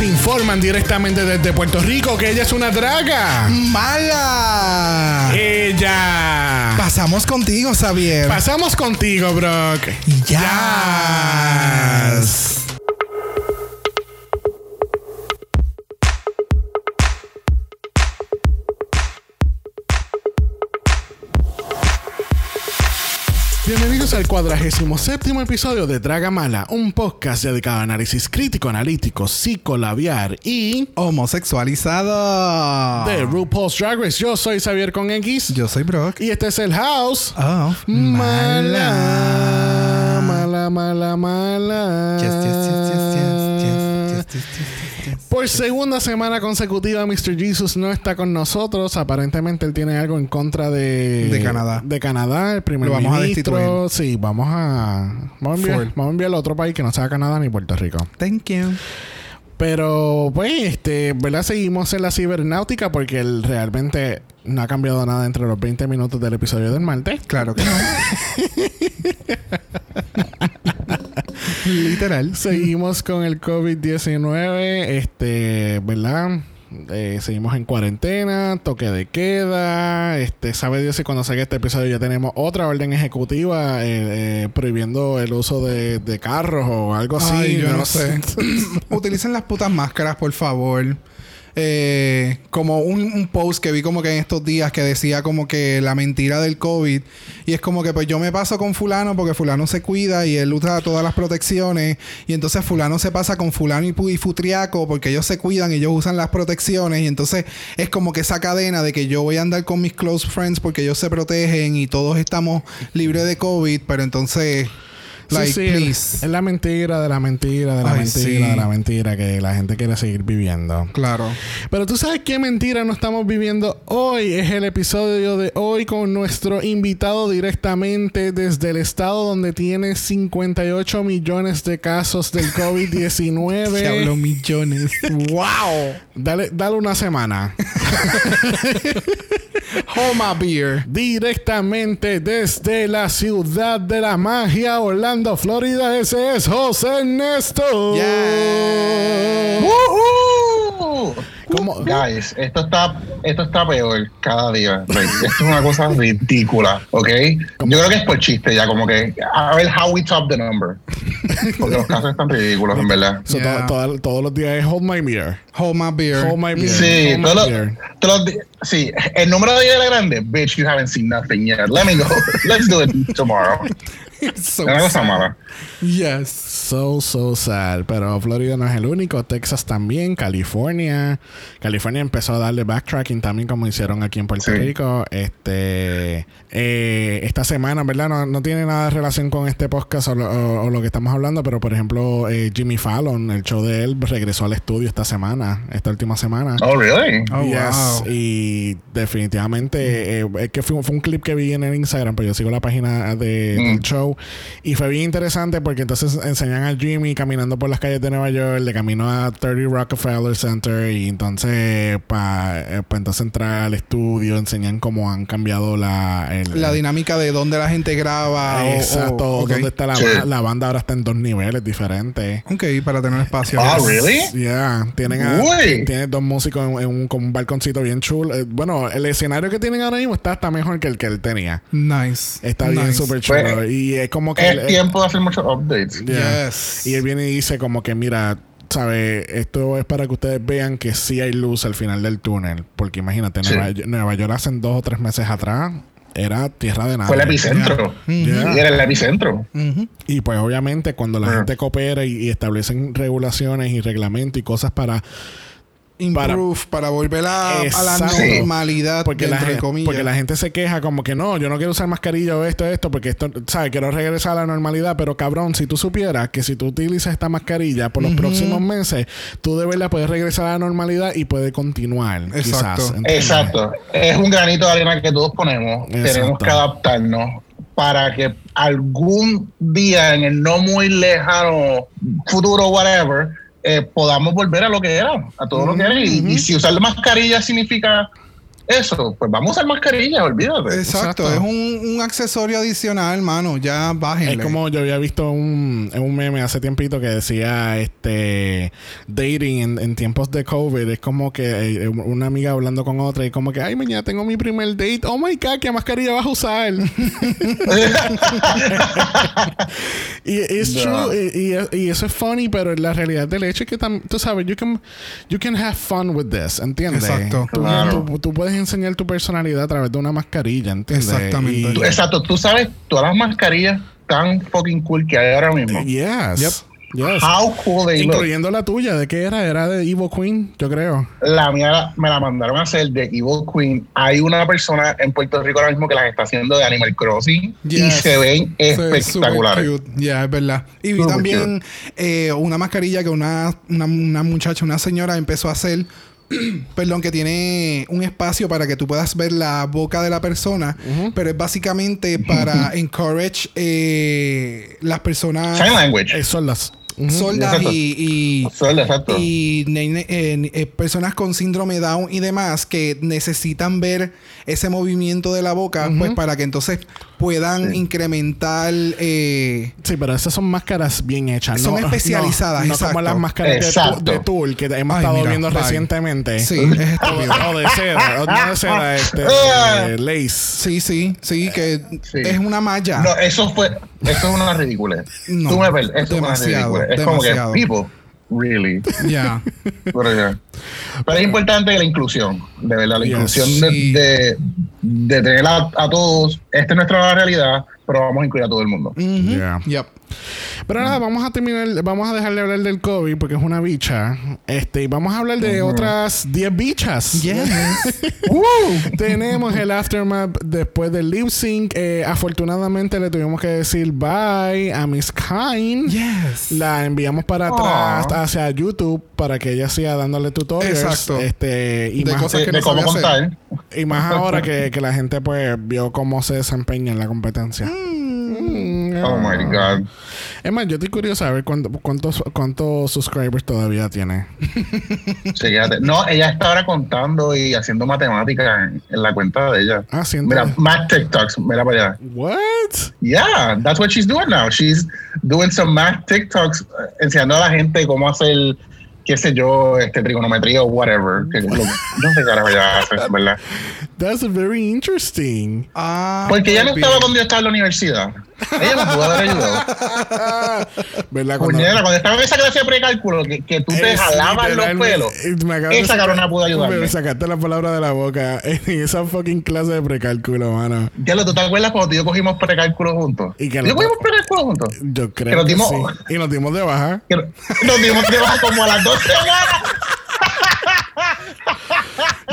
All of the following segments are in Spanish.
nos informan directamente desde Puerto Rico que ella es una draga. ¡Mala! Ella. Pasamos contigo, Xavier. Pasamos contigo, Brock. Ya. Yes. Bienvenidos al cuadragésimo séptimo episodio de Draga Mala, un podcast dedicado a análisis crítico, analítico, psicolabiar y Homosexualizado. de RuPaul's Drag Race. Yo soy Xavier con X Yo soy Brock. y este es el House. Oh, Mala, mala, mala, mala. Yes, yes, yes, yes, Por segunda semana consecutiva, Mr. Jesus no está con nosotros. Aparentemente él tiene algo en contra de... De Canadá. De Canadá, el primer Lo vamos a ministro. destituir. Sí, vamos a... Vamos a, enviar, vamos a enviarlo a otro país que no sea Canadá ni Puerto Rico. Thank you. Pero, pues, este, ¿verdad? Seguimos en la cibernáutica porque él realmente no ha cambiado nada entre los 20 minutos del episodio del martes. Claro que no. Literal. Seguimos con el COVID-19, este, ¿verdad? Eh, seguimos en cuarentena, toque de queda. Este, sabe Dios si cuando salga este episodio ya tenemos otra orden ejecutiva eh, eh, prohibiendo el uso de, de carros o algo así. Ay, yo no sé. Utilicen las putas máscaras, por favor. Eh, como un, post que vi como que en estos días que decía como que la mentira del COVID. Y es como que pues yo me paso con fulano porque fulano se cuida y él usa todas las protecciones. Y entonces fulano se pasa con fulano y, y futriaco porque ellos se cuidan y ellos usan las protecciones. Y entonces es como que esa cadena de que yo voy a andar con mis close friends porque ellos se protegen y todos estamos libres de COVID. Pero entonces like sí, es- please es la mentira de la mentira de la Ay, mentira sí. de la mentira que la gente quiere seguir viviendo. claro Pero tú sabes qué mentira no estamos viviendo hoy. Es el episodio de hoy con nuestro invitado directamente desde el estado donde tiene 58 millones de casos del Se habló COVID-19. millones. ¡Wow! dale, dale una semana. Homa Beer. Directamente desde la ciudad de la magia, Orlando, Florida. Ese es José Ernesto. Yeah. ¿Cómo? Guys, esto está, esto está peor cada día. Esto es una cosa ridícula, ¿ok? Yo creo que es por chiste ya, como que a ver how we top the number. Porque los casos están ridículos, en verdad. So, Yeah. to- to- todos los días es Hold My Beer. Homa Beer. Hold My Beer. Sí, Hold My todos los, Beer. todos los sí, el número de días era grande. Bitch, you haven't seen nothing yet. Let me go. Let's do it tomorrow. So Es una cosa sad. mala. Yes. So, so sad. Pero Florida no es el único. Texas también. California. California empezó a darle backtracking también como hicieron aquí en Puerto Sí. Rico. Este... eh, esta semana, ¿verdad? No, no tiene nada de relación con este podcast o lo, o- o lo que estamos hablando. Pero, por ejemplo, eh, Jimmy Fallon, el show de él, regresó al estudio esta semana. Esta última semana. Oh, really? Oh, Yes, wow. Y definitivamente, eh, es que fue, fue un clip que vi en el Instagram, pero yo sigo la página de, Mm. del show. Y fue bien interesante porque entonces enseñan a Jimmy caminando por las calles de Nueva York, de camino a 30 Rockefeller Center. Y entonces, para entonces entrar al estudio, enseñan cómo han cambiado la. el- La dinámica de dónde la gente graba. o- Exacto, o- dónde está la, Sí. la banda ahora está en dos niveles diferentes. Ok, para tener espacio. Ah, really? Yeah, tienen, a- tienen dos músicos en, en un, con un balconcito bien chulo. Eh, bueno, el escenario que tienen ahora mismo está hasta mejor que el que él tenía. Nice. Está bien súper chulo. Pues, y es como que... Es tiempo de hacer muchos updates. yeah. Yes. Y él viene y dice como que, mira, ¿sabe? Esto es para que ustedes vean que sí hay luz al final del túnel. Porque imagínate, Sí. Nueva, Nueva York hace dos o tres meses atrás era tierra de nada. Fue el epicentro. Yeah. Y era el epicentro. Y pues obviamente cuando la gente coopera y, y establecen regulaciones y reglamentos y cosas para Improve para, volver a, a la normalidad. porque la, entre gente, comillas. porque la gente se queja como que no, yo no quiero usar mascarilla o esto, esto, porque esto, ¿sabes? Quiero regresar a la normalidad, pero cabrón, si tú supieras que si tú utilizas esta mascarilla por los próximos meses, tú de verdad puedes regresar a la normalidad y puedes continuar. Exacto. Exacto. Es un granito de arena que todos ponemos. Exacto. Tenemos que adaptarnos para que algún día en el no muy lejano futuro, whatever, eh, podamos volver a lo que era, a todo lo que era. Y, y si usar mascarilla significa eso, pues vamos a usar mascarilla, olvídate. Exacto, Exacto. es un, un accesorio adicional, hermano. Ya bájenle. Es como yo había visto un, en un meme hace tiempito que decía este dating en, en tiempos de COVID. Es como que eh, una amiga hablando con otra y como que, ay, mañana tengo mi primer date. Oh my god, ¿qué mascarilla vas a usar? y es No. true. Y, y- y eso es funny, pero la realidad del hecho es que tam- tú sabes, you can, you can have fun with this, ¿entiendes? Exacto. Tú, Claro. tú- tú puedes enseñar tu personalidad a través de una mascarilla, ¿entiendes? Exactamente. Y- Exacto, tú sabes todas las mascarillas tan fucking cool que hay ahora mismo. Yes. Yep. Yes. How cool they look. Incluyendo la tuya. ¿De qué era? Era de Evil Queen, yo creo. La mía me la mandaron a hacer de Evil Queen. Hay una persona en Puerto Rico ahora mismo que las está haciendo de Animal Crossing y Yes. se ven espectaculares. Ya, es verdad. Y vi también eh, una mascarilla que una, una, una muchacha, una señora empezó a hacer. Perdón, que tiene un espacio para que tú puedas ver la boca de la persona, pero es básicamente para encourage eh, las personas Sign language. Eh, son las. Exacto. y, y, y eh, eh, personas con síndrome Down y demás que necesitan ver ese movimiento de la boca, pues para que entonces puedan incrementar. eh, Sí, pero esas son máscaras bien hechas. Son no, especializadas, No, no exacto. como las máscaras de, de Tool que hemos Ay, estado mira, viendo bye. recientemente. sí, es estúpido. O de seda. O no de seda, este. Ah. de lace. Sí, sí, sí, que Sí. es una malla. No, eso fue, eso es una ridícula. No, Tú me ves, eso es una demasiado, ridícula. Es demasiado. como que, people, really. Ya. Pero, ya. Pero es importante la inclusión, de verdad, la Yes. inclusión de, Sí. de, de tener a, a todos. Esta es nuestra realidad, pero vamos a incluir a todo el mundo. Ujú. Yeah. Yep. Pero nada, vamos a terminar, vamos a dejar de hablar del COVID porque es una bicha. Este, y vamos a hablar de otras 10 bichas. Yes. Tenemos el aftermath después del lip sync. Eh, afortunadamente le tuvimos que decir bye a Miss Kine. yes. La enviamos para atrás hacia YouTube para que ella siga dándole tutorials. Exacto. Este, y, De más, cosas De, que de no cómo sabe hacer. contar. y más ahora que, que la gente pues vio cómo se desempeña en la competencia. Mm, Oh my God. Es más, yo estoy curioso a ver cuánto- cuántos, cuántos subscribers todavía tiene. Chequéate. No, ella está ahora contando y haciendo matemáticas en, en la cuenta de ella. Ah, sí, Mira, más TikToks, mira para allá. What? Yeah, that's what she's doing now. She's doing some math TikToks, eh, enseñando a la gente cómo hacer, qué sé yo, este trigonometría o whatever. Que, lo- no sé qué carajo ella hace, ¿verdad? That's very interesting. Ah, Porque ella no estaba cuando yo estaba en la universidad. Ella me pudo haber ayudado. ¿Verdad? Cuando- Puñera, cuando estaba en esa clase de precálculo, que, que tú te Es jalabas los pelos. eh, de Esa cabrona pudo ayudarme. Me sacaste la palabra de la boca en esa fucking clase de precálculo, mano. Ya lo, ¿tú te acuerdas cuando tú y yo cogimos precálculo juntos? Y que ¿Yo cogimos precálculo juntos? Yo creo Que nos que dimos- sí. Y nos dimos de baja. Que nos dimos de baja como a las dos semanas.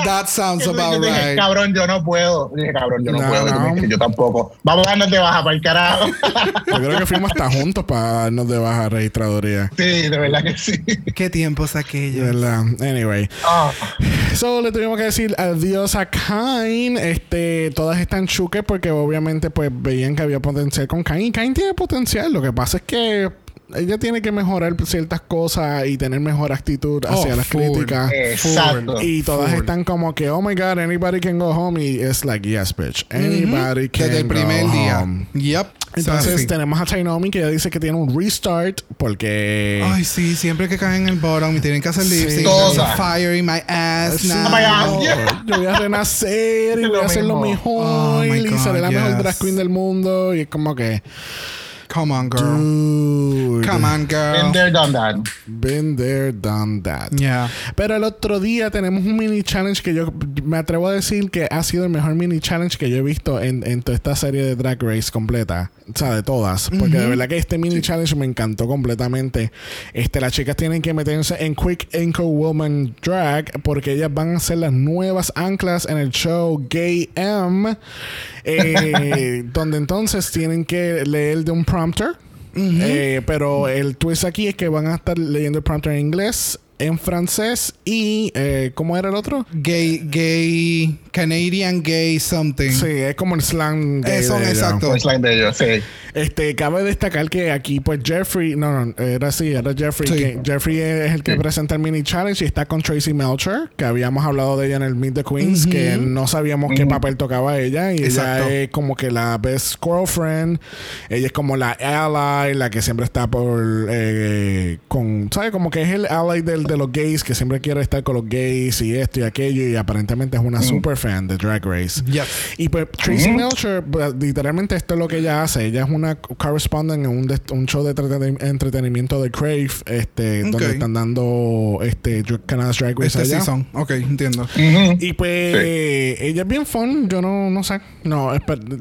That sounds Yo about dije, right. cabrón, yo no puedo. Dije, cabrón, yo no, No, puedo. No. yo tampoco. Vamos a darnos de baja para el carajo. Yo creo que fuimos hasta juntos para darnos de baja registraduría. sí, de verdad que sí. Qué tiempos De aquellos. verdad. Anyway. Ah, So le tuvimos que decir adiós a Kine. Este, todas están chuques porque obviamente pues veían que había potencial con. Y Kine tiene potencial. Lo que pasa es que ella tiene que mejorar ciertas cosas y tener mejor actitud hacia Oh, las full. críticas. Exacto. Y todas Full. están como que, oh my god, anybody can go home. Y es like, yes, bitch. Anybody can Desde el primer go día. home. Yep. Entonces Sí. tenemos a Tainomi que ella dice que tiene un restart porque... Ay, sí, siempre que caen en el bottom y tienen que hacer Sí. lip sync. Todas. there's a fire in my ass Sí, now. Oh my God. yo voy a renacer y voy a hacer lo mejor Oh y seré la God, mejor yes. drag queen del mundo y es como que Come on, girl. dude, Come on, been girl. there, done that. been there done that Yeah. pero el otro día tenemos un mini challenge que yo me atrevo a decir que ha sido el mejor mini challenge que yo he visto en, en toda esta serie de Drag Race completa. O sea, de todas. Porque de verdad que este mini challenge me encantó completamente. Este, las chicas tienen que meterse en Quick Anchor Woman Drag porque ellas van a ser las nuevas anclas en el show Gay M. eh, donde entonces tienen que leer de un prompter. Eh, pero el twist aquí es que van a estar leyendo el prompter en inglés en francés y eh, ¿cómo era el otro? Gay, gay, Canadian gay something. Sí, es como el slang gay Eso, de ellos. exacto. El slime de ellos, sí. Este, cabe destacar que aquí, pues Jeffrey, no, no, era así, era Jeffrey. Sí. Que Jeffrey es el que Sí. presenta el mini challenge y está con Tracy Melcher, que habíamos hablado de ella en el Meet the Queens, que no sabíamos qué Ujú. papel tocaba ella. Y Exacto. ella es como que la best girlfriend. Ella es como la ally, la que siempre está por. eh, con, ¿sabes? Como que es el ally del, de los gays, que siempre quiere estar con los gays y esto y aquello. Y aparentemente es una super fan de Drag Race. Yep. Y pues Tracy Ujú. Melcher, pues, literalmente esto es lo que ella hace. Ella es una correspondent en un, de- un show de entreten- entretenimiento de Crave, este, Ok. donde están dando este Canada's Drag Race Este allá. season. Ok, entiendo. Ujú. Y pues ella es bien fun, yo no, no sé. No,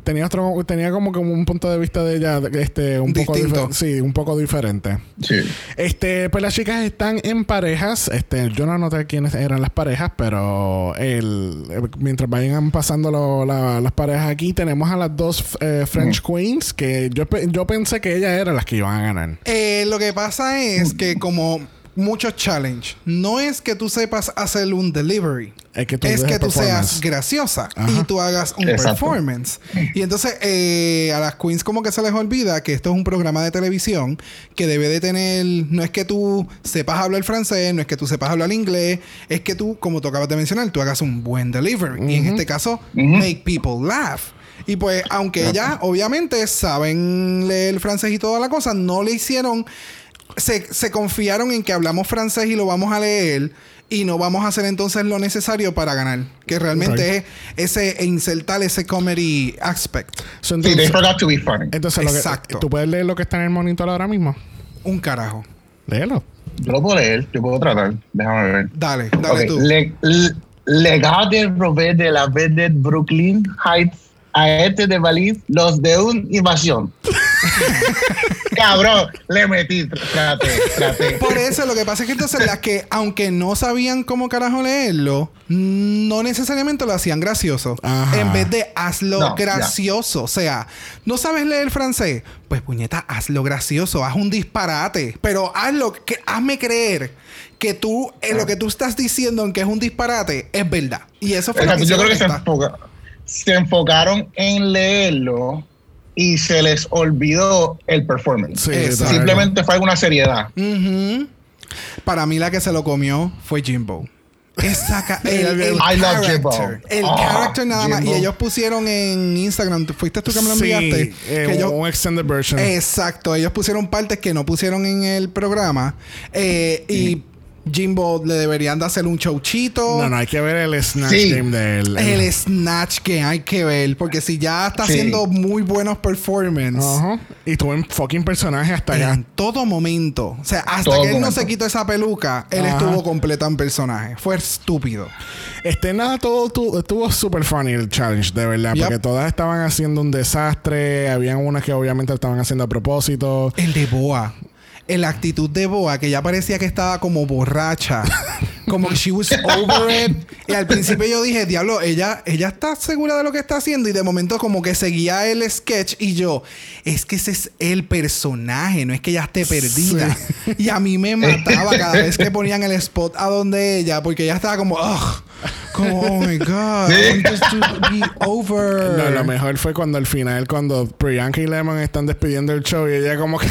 tenía otro, tenía como que un punto de vista de ella este un poco Distinto. difer- sí, un poco diferente. Sí. Este, pues las chicas están en parejas. Este, yo no anoté quiénes eran las parejas, pero el, eh, mientras vayan pasando lo- la- las parejas aquí, tenemos a las dos eh, French Queens que yo, yo pensé que ellas eran las que iban a ganar. Eh, lo que pasa es que como muchos challenge, no es que tú sepas hacer un delivery. Es que tú, es dejes que tú performance. seas graciosa Ajá. y tú hagas un Exacto. performance. Y entonces eh, a las queens como que se les olvida que esto es un programa de televisión que debe de tener, no es que tú sepas hablar francés, no es que tú sepas hablar inglés, es que tú, como tú acabas de mencionar, tú hagas un buen delivery. Y en este caso, make people laugh. Y pues, aunque ellas obviamente saben leer francés y toda la cosa, no le hicieron se, se confiaron en que hablamos francés y lo vamos a leer y no vamos a hacer entonces lo necesario para ganar. Que realmente es ese e insertar ese comedy aspect. So, Sí, they entonces, forgot to be funny. entonces lo que- Exacto. tú puedes leer lo que está en el monitor ahora mismo. Un carajo. Léelo. Yo lo puedo leer, yo puedo tratar. Déjame ver. Dale, dale Ok, tú. Le, le, legado del brevet de la vedette Brooklyn Heights a este de Valise, los de un invasión. Cabrón, le metí, traté, traté. Por eso lo que pasa es que entonces las que, aunque no sabían cómo carajo leerlo, no necesariamente lo hacían gracioso. Ajá. En vez de hazlo No, ya. gracioso. O sea, ¿no sabes leer francés? Pues puñeta, hazlo gracioso, haz un disparate. Pero hazlo, que, hazme creer que tú, en lo que tú estás diciendo en que es un disparate, es verdad. Y eso fue lo Exacto, que yo creo que se, enfoca- se enfocaron en leerlo y se les olvidó el performance. Sí. Simplemente fue alguna seriedad. Para mí la que se lo comió fue Jimbo. Esa el, el I love Jimbo. character. El Ah, character nada más. Y ellos pusieron en Instagram, ¿tú- fuiste tú que me lo enviaste. Sí, eh, que ellos- un extended version. exacto, ellos pusieron partes que no pusieron en el programa. Eh, y Jimbo le deberían de hacer un chouchito. no, no, hay que ver el Snatch Sí. Game de él. El Snatch que hay que ver. Porque si ya está Sí. haciendo muy buenos performances. Ajá. Y tuvo un fucking personaje hasta allá. En todo momento. O sea, hasta Todo que él no se quitó esa peluca, él estuvo completo en personaje. Fue estúpido. Este nada, todo tu- estuvo súper funny el challenge, de verdad. Yep. Porque todas estaban haciendo un desastre. Habían unas que obviamente estaban haciendo a propósito. El de Boa. La actitud de Boa, que ya parecía que estaba como borracha. como que she was over it. Y al principio yo dije, diablo, ella, ella está segura de lo que está haciendo. Y de momento como que seguía el sketch. Y yo, es que ese es el personaje, no es que ella esté perdida. Y a mí me mataba cada vez que ponían el spot a donde ella. Porque ella estaba como, ugh. Como, oh my God. I want this to be over. No, lo mejor fue cuando al final, cuando Priyanka y Lemon están despidiendo el show y ella como que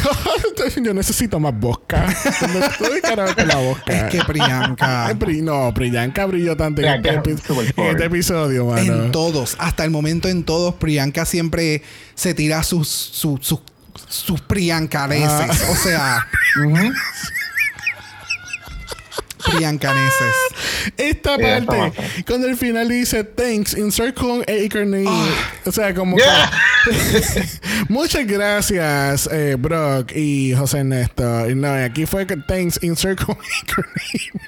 yo necesito más vodka. ¿Dónde estoy, carajo, con la vodka? Es que Priyanka. Pri- no, Priyanka brilló tanto en este, epi- en este episodio, mano. En todos, hasta el momento en todos, Priyanka siempre se tira sus, sus, sus, sus priyancaneses. Ah. O sea. priyancaneses. Esta parte, cuando al final dice thanks, insert con acre name. O sea, como Yeah. que- Muchas gracias, eh, Brock y José Ernesto. Y no, y aquí fue que thanks, insert con acre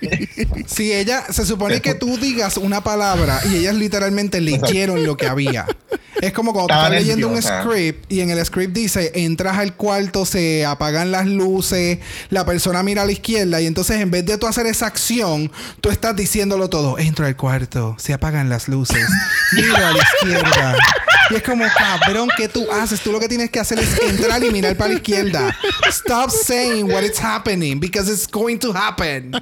name. Si ella, se supone que tú digas una palabra y ellas literalmente leyeron lo que había. Es como cuando estás leyendo un script y en el script dice, entras al cuarto, se apagan las luces, la persona mira a la izquierda y entonces en vez de tú hacer esa acción, tú estás diciéndolo todo. Entro al cuarto, se apagan las luces, miro a la izquierda. Y es como, cabrón, ¿qué tú haces? Tú lo que tienes que hacer es entrar y mirar para la izquierda. Stop saying what is happening because it's going to happen.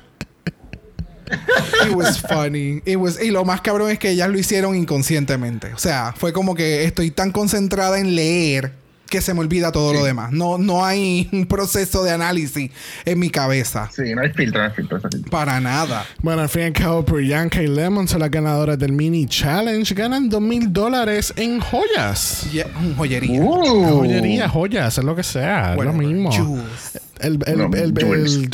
It was funny. It was, y lo más cabrón es que ellas lo hicieron inconscientemente. O sea, fue como que estoy tan concentrada en leer que se me olvida todo lo demás. No, no hay un proceso de análisis en mi cabeza. Sí, no hay filtro, no hay filtro. Para nada. Bueno, al fin y al cabo, Priyanka y Lemon son las ganadoras del mini challenge. Ganan dos mil dólares en joyas. Yeah, joyería. Uh. Joyería, joyas, es lo que sea, es lo mismo. El, el-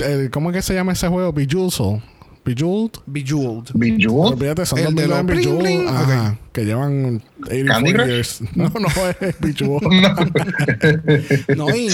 el- ¿Cómo es que se llama ese juego? Bejeweled. Bejeweled. Bejeweled. Bejeweled. Olvídate, son los Bejeweled. bling. Ajá, que llevan 84 ¿Candy Crush? years. No, no, es Bejeweled. No, y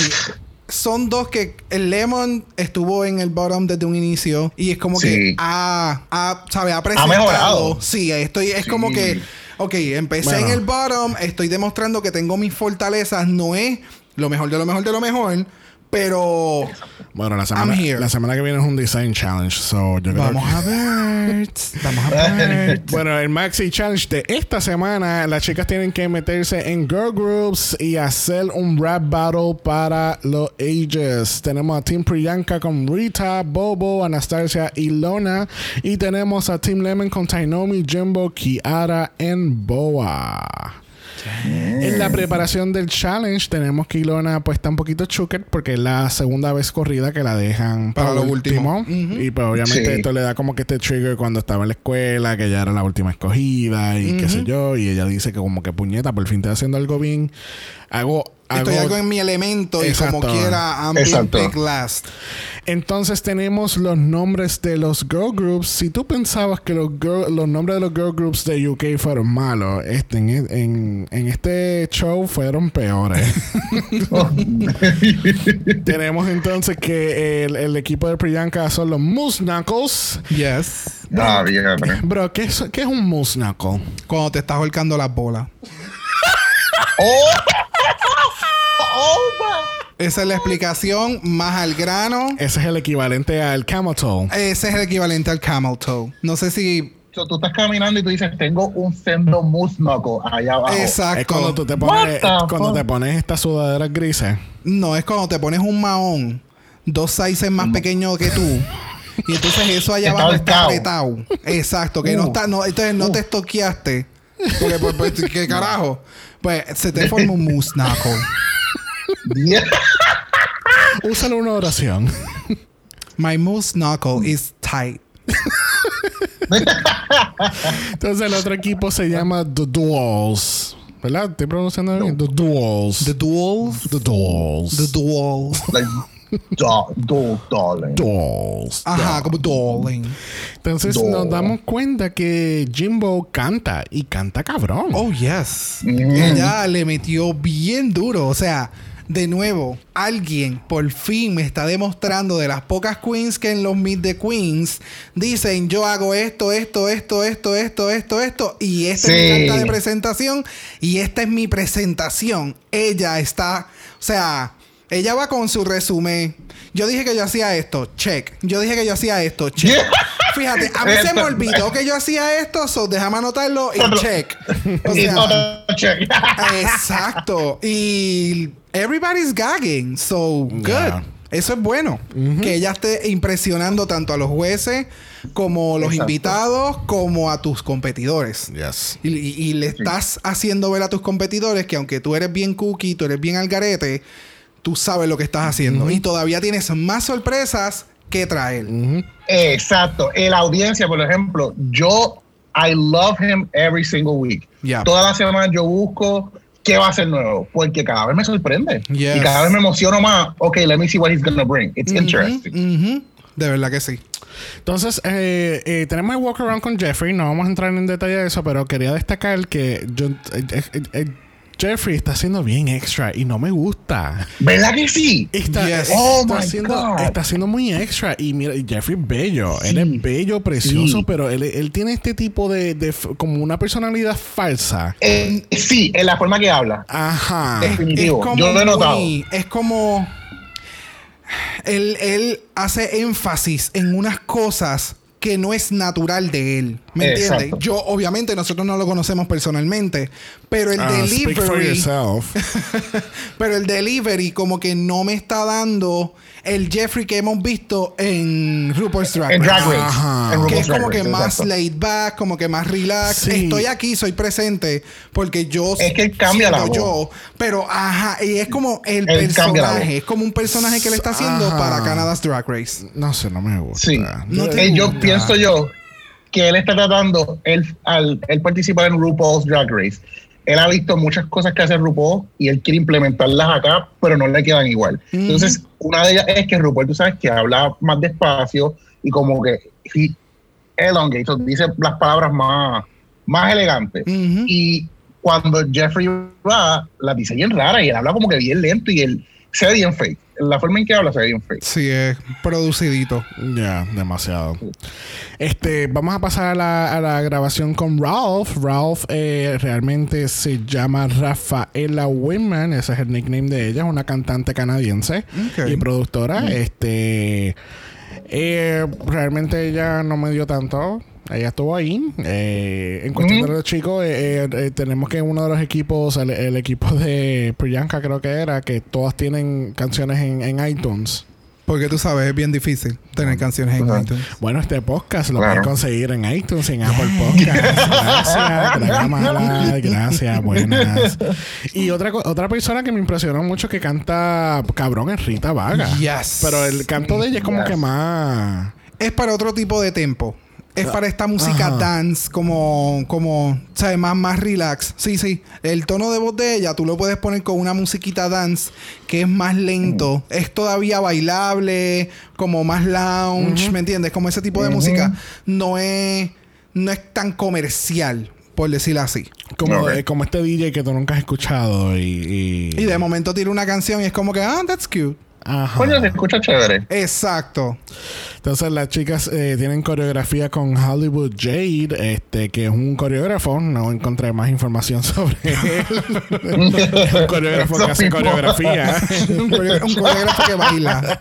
son dos que el Lemon estuvo en el bottom desde un inicio y es como que Sí. ha, ha, ¿sabe? Ha presentado. mejorado. Sí, estoy, es Sí. como que, ok, empecé Bueno. en el bottom, estoy demostrando que tengo mis fortalezas, no es lo mejor de lo mejor de lo mejor, pero Bueno, la semana, la semana que viene es un design challenge. So yo creo vamos que- a ver. Vamos a ver. Bueno, el Maxi Challenge de esta semana, las chicas tienen que meterse en girl groups y hacer un rap battle para los ages. Tenemos a Team Priyanka con Rita, Bobo, Anastasia y Lona. Y tenemos a Team Lemon con Tainomi, Jimbo, Kiara y Boa. En la preparación del challenge tenemos que Ilona pues está un poquito chucket porque es la segunda vez corrida que la dejan para, Para lo último. Y pues obviamente Sí. esto le da como que este trigger cuando estaba en la escuela, que ella era la última escogida y qué sé yo. Y ella dice que como que puñeta, por fin estoy haciendo algo bien. Hago... Estoy algo en mi elemento y como quiera, I'm picked last. Entonces tenemos los nombres de los girl groups. Si tú pensabas que los, girl- los nombres de los girl groups de UK fueron malos, este, en, en- en este show fueron peores. tenemos entonces que el, el equipo de Priyanka son los Moose Knuckles. Yes. Ah, bien. Bro, ¿qué es, qué es un Moose Knuckle? Cuando te estás holcando las bolas. ¡Oh! Esa es la explicación más al grano. Ese es el equivalente al Camel Toe. Ese es el equivalente al camel toe. No sé si. Tú estás caminando y tú dices, tengo un sendo knuckle allá abajo. Exacto. Es cuando tú te pones, cuando te pones estas sudaderas grises. No, es cuando te pones un mahón dos sizes más pequeño que tú. Y entonces eso allá abajo está apretado. Exacto, que no Uh. está, no, entonces no te estoqueaste. Porque, pues, pues, ¿qué carajo? Pues se te forma un. Yeah. Úsalo una oración. My moose knuckle is tight. Entonces el otro equipo se llama The Duels. ¿Verdad? ¿Estoy pronunciando bien? The Duels. The duels. The Duels. The duels. Like, do- do- darling. Duels. Ajá, como darling. Entonces nos damos cuenta que Jimbo canta y canta cabrón. Oh, yes. Mm. Ella le metió bien duro. O sea, de nuevo, alguien por fin me está demostrando de las pocas queens que en los Meet the Queens dicen yo hago esto, esto, esto, esto, esto, esto, esto. Y esta es mi carta de presentación. Y esta es mi presentación. Ella está, o sea, ella va con su resumen. Yo dije que yo hacía esto, check. Yo dije que yo hacía esto, check. Yeah. Fíjate, a mí se me olvidó que yo hacía esto, so déjame anotarlo y check. O Y sea, exacto. Y everybody's gagging, so good. Yeah. Eso es bueno. Que ella esté impresionando tanto a los jueces como los Exacto. invitados como a tus competidores. Yes. Y, y- y le estás haciendo ver a tus competidores que aunque tú eres bien cookie, tú eres bien algarete, tú sabes lo que estás haciendo. Y todavía tienes más sorpresas que traer. Exacto. En la audiencia, por ejemplo, yo, I love him every single week. Yeah. Toda la semana yo busco qué va a ser nuevo, porque cada vez me sorprende. Yes. Y cada vez me emociono más. Ok, let me see what he's gonna bring. It's interesting. Ujú. De verdad que sí. Entonces, eh, eh, tenemos el walk around con Jeffrey. No vamos a entrar en detalle de eso, pero quería destacar que yo, eh, eh, Jeffrey está haciendo bien extra y no me gusta. ¿Verdad que sí? Está, Yes. está Oh my God. está haciendo muy extra. Y mira, Jeffrey es bello. Él es bello, precioso, Sí. pero él, él tiene este tipo de, de como una personalidad falsa. Eh, sí, en la forma que habla. Ajá. Definitivo. Yo lo he notado. Es como. Él, él hace énfasis en unas cosas que no es natural de él. ¿Me entiendes? Yo, obviamente, nosotros no lo conocemos personalmente, pero el Ah, speak for delivery. yourself. pero el delivery, como que no me está dando el Jeffrey que hemos visto en RuPaul's Drag En Race. Drag Race. Ajá. Ajá. En que es Drag como que Race, más exacto. laid back, como que más relax. Sí. Estoy aquí, soy presente, porque yo Es que él cambia la voz. yo, pero ajá, y es como el Él personaje, es como un personaje que le está haciendo Ajá. para Canada's Drag Race. No sé, no me gusta. Sí. No te Eh, yo gusta. pienso yo que él está tratando, él, al él participar en RuPaul's Drag Race, él ha visto muchas cosas que hace RuPaul y él quiere implementarlas acá, pero no le quedan igual. Entonces, una de ellas es que RuPaul, tú sabes que habla más despacio y como que he elongates, dice las palabras más, más elegantes. Ujú. Y cuando Jeffrey va, las dice bien rara y él habla como que bien lento y él se ve bien fake. La forma en que habla se ve bien fake. Sí, es producidito. Ya, demasiado. Este, vamos a pasar a la, a la grabación con Ralph. Ralph eh, realmente se llama Rafaela Winman, ese es el nickname de ella, es una cantante canadiense y productora. Este, eh, realmente ella no me dio tanto. Ella estuvo ahí. Eh, en cuestión de los chicos, eh, eh, eh, tenemos que uno de los equipos, el, el equipo de Priyanka creo que era, que todas tienen canciones en, en iTunes. Porque tú sabes, es bien difícil tener canciones en iTunes. Bueno, este podcast lo Claro. pueden conseguir en iTunes, en Apple Podcast. Gracias, gracias, buenas. Y otra otra persona que me impresionó mucho que canta cabrón es Rita Vaga. Yes. Pero el canto de ella es como Yes. que más. Es para otro tipo de tempo. Es para esta música Ajá. dance, como, como, ¿sabes? Más, más relax. Sí, sí. El tono de voz de ella, tú lo puedes poner con una musiquita dance que es más lento. Es todavía bailable, como más lounge, ¿me entiendes? Como ese tipo de música. No es, no es tan comercial, por decirlo así. Como, eh, como este DJ que tú nunca has escuchado. Y. Y de momento tira una canción y es como que, ah, that's cute. Ajá. Coño, se escucha chévere. Exacto. Entonces las chicas eh, tienen coreografía con Hollywood Jade, este, que es un coreógrafo. No encontré más información sobre él. es un coreógrafo que hace coreografía. un coreógrafo que baila.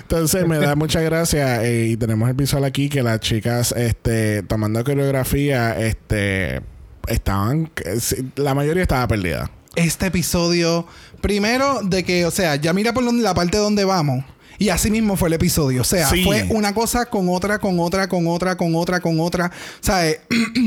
Entonces me da mucha gracia eh, y tenemos el visual aquí que las chicas este tomando coreografía este estaban eh, la mayoría estaba perdida. este episodio, primero de que, o sea, ya mira por donde, la parte donde vamos. Y así mismo fue el episodio. O sea, Sí. fue una cosa con otra, con otra, con otra, con otra, con otra. O sea, eh,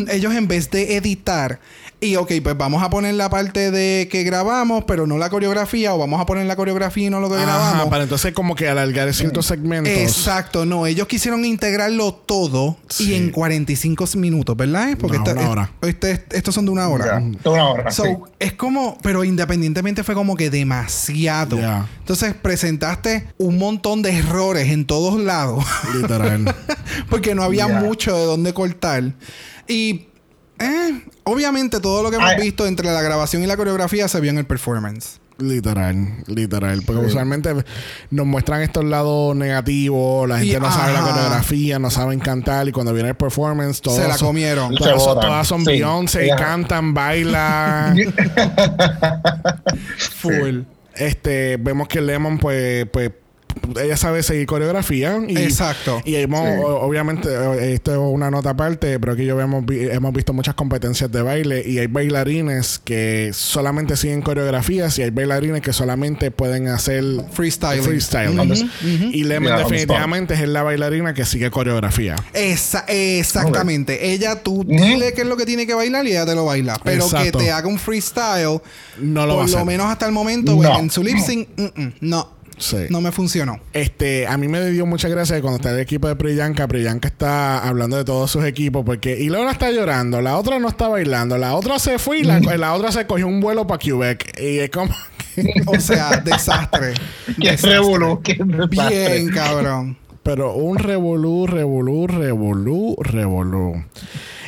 ellos en vez de editar y, ok, pues vamos a poner la parte de que grabamos, pero no la coreografía, o vamos a poner la coreografía y no lo que Ajá, grabamos. para entonces como que alargar ciertos segmentos. Exacto, no, ellos quisieron integrarlo todo Sí. y en 45 minutos, ¿verdad? Porque No, esta- una hora. este- estos son de una hora. Toda una hora. So, sí. es como, pero independientemente fue como que demasiado. Entonces presentaste un montón de errores en todos lados. Literal. porque no había mucho de dónde cortar. Y eh, obviamente todo lo que hemos Ay. visto entre la grabación y la coreografía se vio en el performance. Literal, literal. Porque usualmente nos muestran estos lados negativos, la gente Y- no sabe la coreografía, no saben cantar y cuando viene el performance todos se la son- comieron. Se Todas, son- todas son Sí. Beyoncé, Ella- cantan, bailan. Full. este, vemos que Lemon, pues, pues, ella sabe seguir coreografía. Y, Exacto. Y hemos, Sí. obviamente, esto es una nota aparte, pero aquí yo hemos, vi- hemos visto muchas competencias de baile y hay bailarines que solamente siguen coreografías y hay bailarines que solamente pueden hacer Freestyling. freestyle. Ujú, Y Lemon Yeah, definitivamente es la bailarina que sigue coreografía. Esa- exactamente. Ella, tú dile qué es lo que tiene que bailar y ella te lo baila. Pero Exacto. que te haga un freestyle, No lo va a por lo menos hasta el momento, No. güey, en su lip sync, mm, mm, no. Sí. No me funcionó. Este, a mí me dio mucha gracia que cuando está el equipo de Priyanka, Priyanka está hablando de todos sus equipos porque Ilona está llorando, la otra no está bailando, la otra se fue y la, la otra se cogió un vuelo para Quebec y es como O sea, desastre. Qué Desastre. revolú, qué desastre. Bien, cabrón. pero un revolú, revolú, revolú, revolú.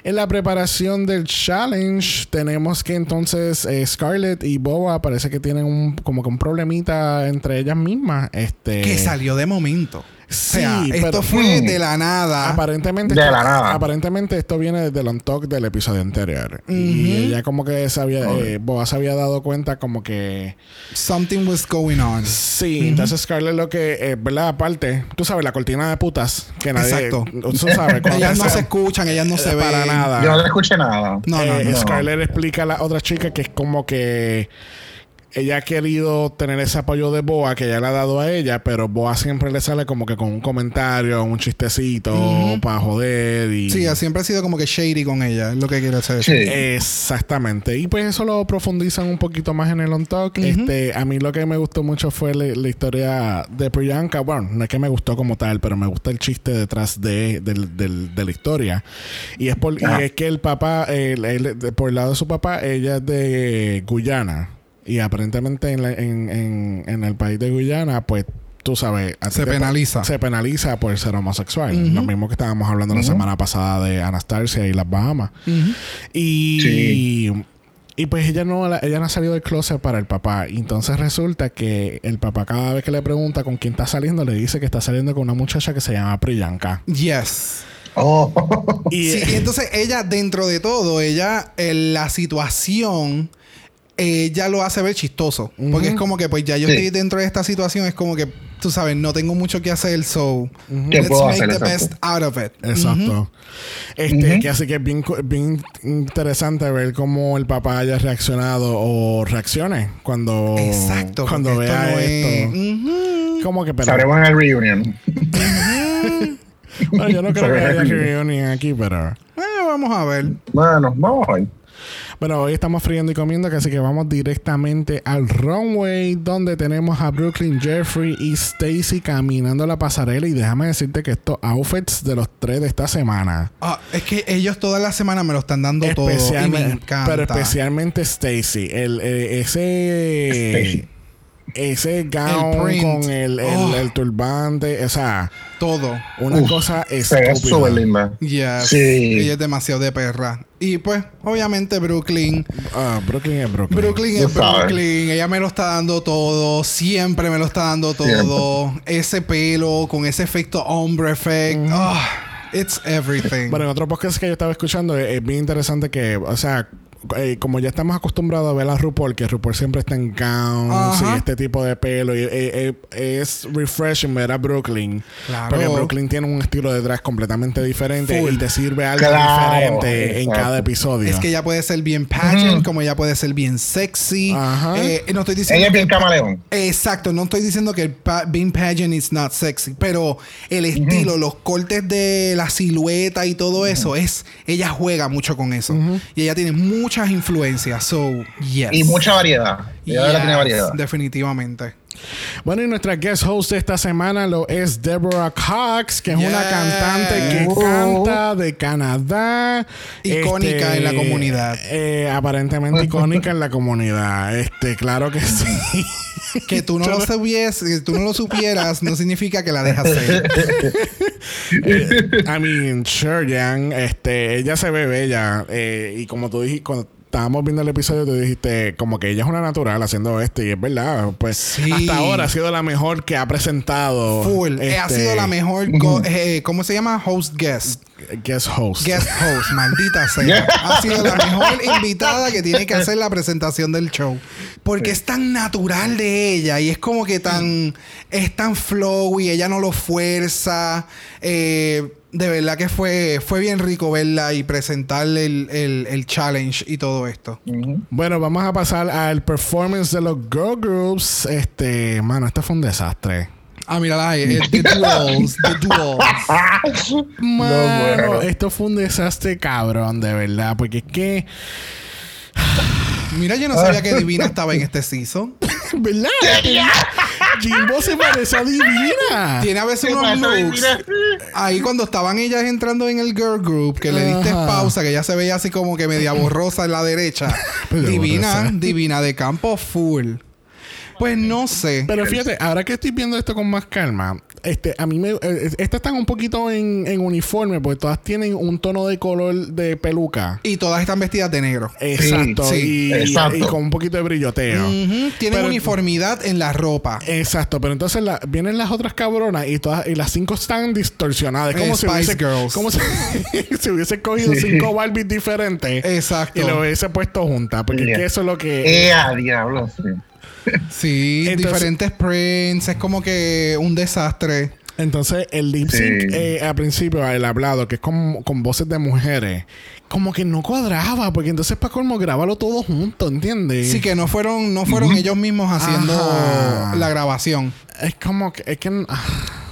En la preparación del challenge tenemos que entonces eh, Scarlett y Boba parece que tienen un como que un problemita entre ellas mismas, este Que salió de momento. Sí, o sea, pero- esto fue de la nada. Aparentemente, De esto, la nada. aparentemente esto viene desde el on talk del episodio anterior. Y ella como que se había, Ok. eh, Boba se había dado cuenta como que Something was going on. sí. Entonces Scarlett lo que, eh, ¿verdad? Aparte, tú sabes, la cortina de putas que nadie, Exacto. tú sabes, cuando Ellas no se- escuchan, ellas no se ven. para nada. Yo no le escuché nada. No, no, Eh, no. Scarlett explica a la otra chica que es como que ella ha querido tener ese apoyo de Boa que ella le ha dado a ella, pero Boa siempre le sale como que con un comentario, un chistecito para joder y... Sí, siempre ha sido como que shady con ella, es lo que quiere hacer. Sí. Exactamente. Y pues eso lo profundizan un poquito más en el on talk. Este, a mí lo que me gustó mucho fue la, la historia de Priyanka. Bueno, no es que me gustó como tal, pero me gusta el chiste detrás de, del- del- de la historia. Y es, por, y es que el papá, el- el- de- por el lado de su papá, ella es de Guyana. Y aparentemente en, la- en, en- en el país de Guyana, pues tú sabes, Se penaliza. Se penaliza por ser homosexual. Lo mismo que estábamos hablando la semana pasada de Anastasia y las Bahamas. Y, Sí. y pues ella no, la- ella no ha salido del closet para el papá. Y entonces resulta que el papá cada vez que le pregunta con quién está saliendo, le dice que está saliendo con una muchacha que se llama Priyanka. Yes. Oh. Y, Sí, y entonces ella, dentro de todo, ella, en la situación, ella lo hace ver chistoso. Porque es como que, pues ya yo Sí. estoy dentro de esta situación, es como que, tú sabes, no tengo mucho que hacer, so ¿Qué let's puedo make hacer? the Exacto. best out of it. Exacto. Este, que así que es bien, bien interesante ver cómo el papá haya reaccionado o reaccione cuando, Exacto. cuando vea esto no esto. es- Ujú. Como que pero, Sabremos en el reunion. bueno, yo no creo que haya reunión aquí, pero Eh, vamos a ver. Bueno, vamos a ver. Bueno, hoy estamos friendo y comiendo, así que vamos directamente al runway donde tenemos a Brooklyn Jeffrey y Stacy caminando la pasarela y déjame decirte que estos outfits de los tres de esta semana, Ah, es que ellos toda la semana me lo están dando todo y me encanta. pero especialmente Stacy, el eh, ese Stacy. Ese gown El con el, el, Oh. el turbante, o sea, Todo. una Uf, cosa estúpida. súper linda. Yes. Sí. Ella es demasiado de perra. Y pues, obviamente, Brooklyn. Ah, Brooklyn es Brooklyn. Brooklyn es. Brooklyn. Ella me lo está dando todo. Siempre me lo está dando todo. Ese pelo con ese efecto hombre effect. Ah, it's everything. Bueno, en otro podcast que yo estaba escuchando, es, es bien interesante que, o sea, eh, como ya estamos acostumbrados a ver a RuPaul, que RuPaul siempre está en gowns Ajá. y este tipo de pelo, y, eh, eh, es refreshing ver a Brooklyn. Claro. Porque Brooklyn tiene un estilo de drag completamente diferente Full. y te sirve algo Claro, diferente en exacto. cada episodio. es que ella puede ser bien pageant, como ella puede ser bien sexy. Ajá. Eh, no estoy diciendo Ella es bien camaleón. Exacto, no estoy diciendo que el pa- being pageant is not sexy, pero el estilo, los cortes de la silueta y todo eso es, ella juega mucho con eso y ella tiene muchas influencias, so yes. Y mucha variedad. Tiene variedad. Definitivamente. Bueno, y nuestra guest host de esta semana lo es Deborah Cox, que es una cantante que Uh. canta de Canadá. Icónica en la comunidad. eh, aparentemente icónica en la comunidad. Este, claro que sí. Que tú no lo supieras, que tú no lo supieras, no significa que la dejas ser. I mean, sure, Jan, este, ella se ve bella. eh, y como tú dijiste, cuando estábamos viendo el episodio, tú dijiste como que ella es una natural haciendo esto. Y es verdad, pues Sí. hasta ahora ha sido la mejor que ha presentado. Full. Eh, ha este, sido la mejor, eh, ¿cómo se llama? Host guest. Guest host. Guest host, maldita sea. Ha sido la mejor invitada que tiene que hacer la presentación del show. Porque es tan natural de ella y es como que tan. Es tan flow y ella no lo fuerza. Eh, de verdad que fue, fue bien rico verla y presentarle el, el- el challenge y todo esto. Bueno, vamos a pasar al performance de los girl groups. Este, mano, esto fue un desastre. Ah, mírala ahí. eh, The duels. The duels. Mano, bueno. esto fue un desastre cabrón, de verdad. Porque es que, Mira, yo no sabía que Divina estaba en este season. ¿verdad? Jimbo se parece a Divina. Tiene a veces ¿Qué unos looks. Ahí cuando estaban ellas entrando en el girl group, que le diste Ajá. pausa, que ya se veía así como que media borrosa en la derecha. Divina, divina de campo full. Pues no sé. Pero fíjate, ahora que estoy viendo esto con más calma, este, a mí me. eh, estas están un poquito en, en uniforme, porque todas tienen un tono de color de peluca. Y todas están vestidas de negro. Exacto. sí, y, exacto. y con un poquito de brilloteo. Ujú, Tienen Pero- uniformidad en la ropa. Exacto, pero entonces la- vienen las otras cabronas y todas y las cinco están distorsionadas. Eh, como si Spice hubiese, Girls. como si, si hubiese cogido Sí. cinco Barbies diferentes Exacto. y lo hubiese puesto juntas. Porque es que eso es lo que. Eh, a diablo, sí. Sí, Entonces- diferentes prints. Es como que un desastre. Entonces, el lip sync Sí. eh, al principio, el hablado, que es con, con voces de mujeres, como que no cuadraba, porque entonces para colmo grábalo todo junto, ¿entiendes? Sí, que no fueron, no fueron ellos mismos haciendo Ajá. la grabación. Es como que, es que ah,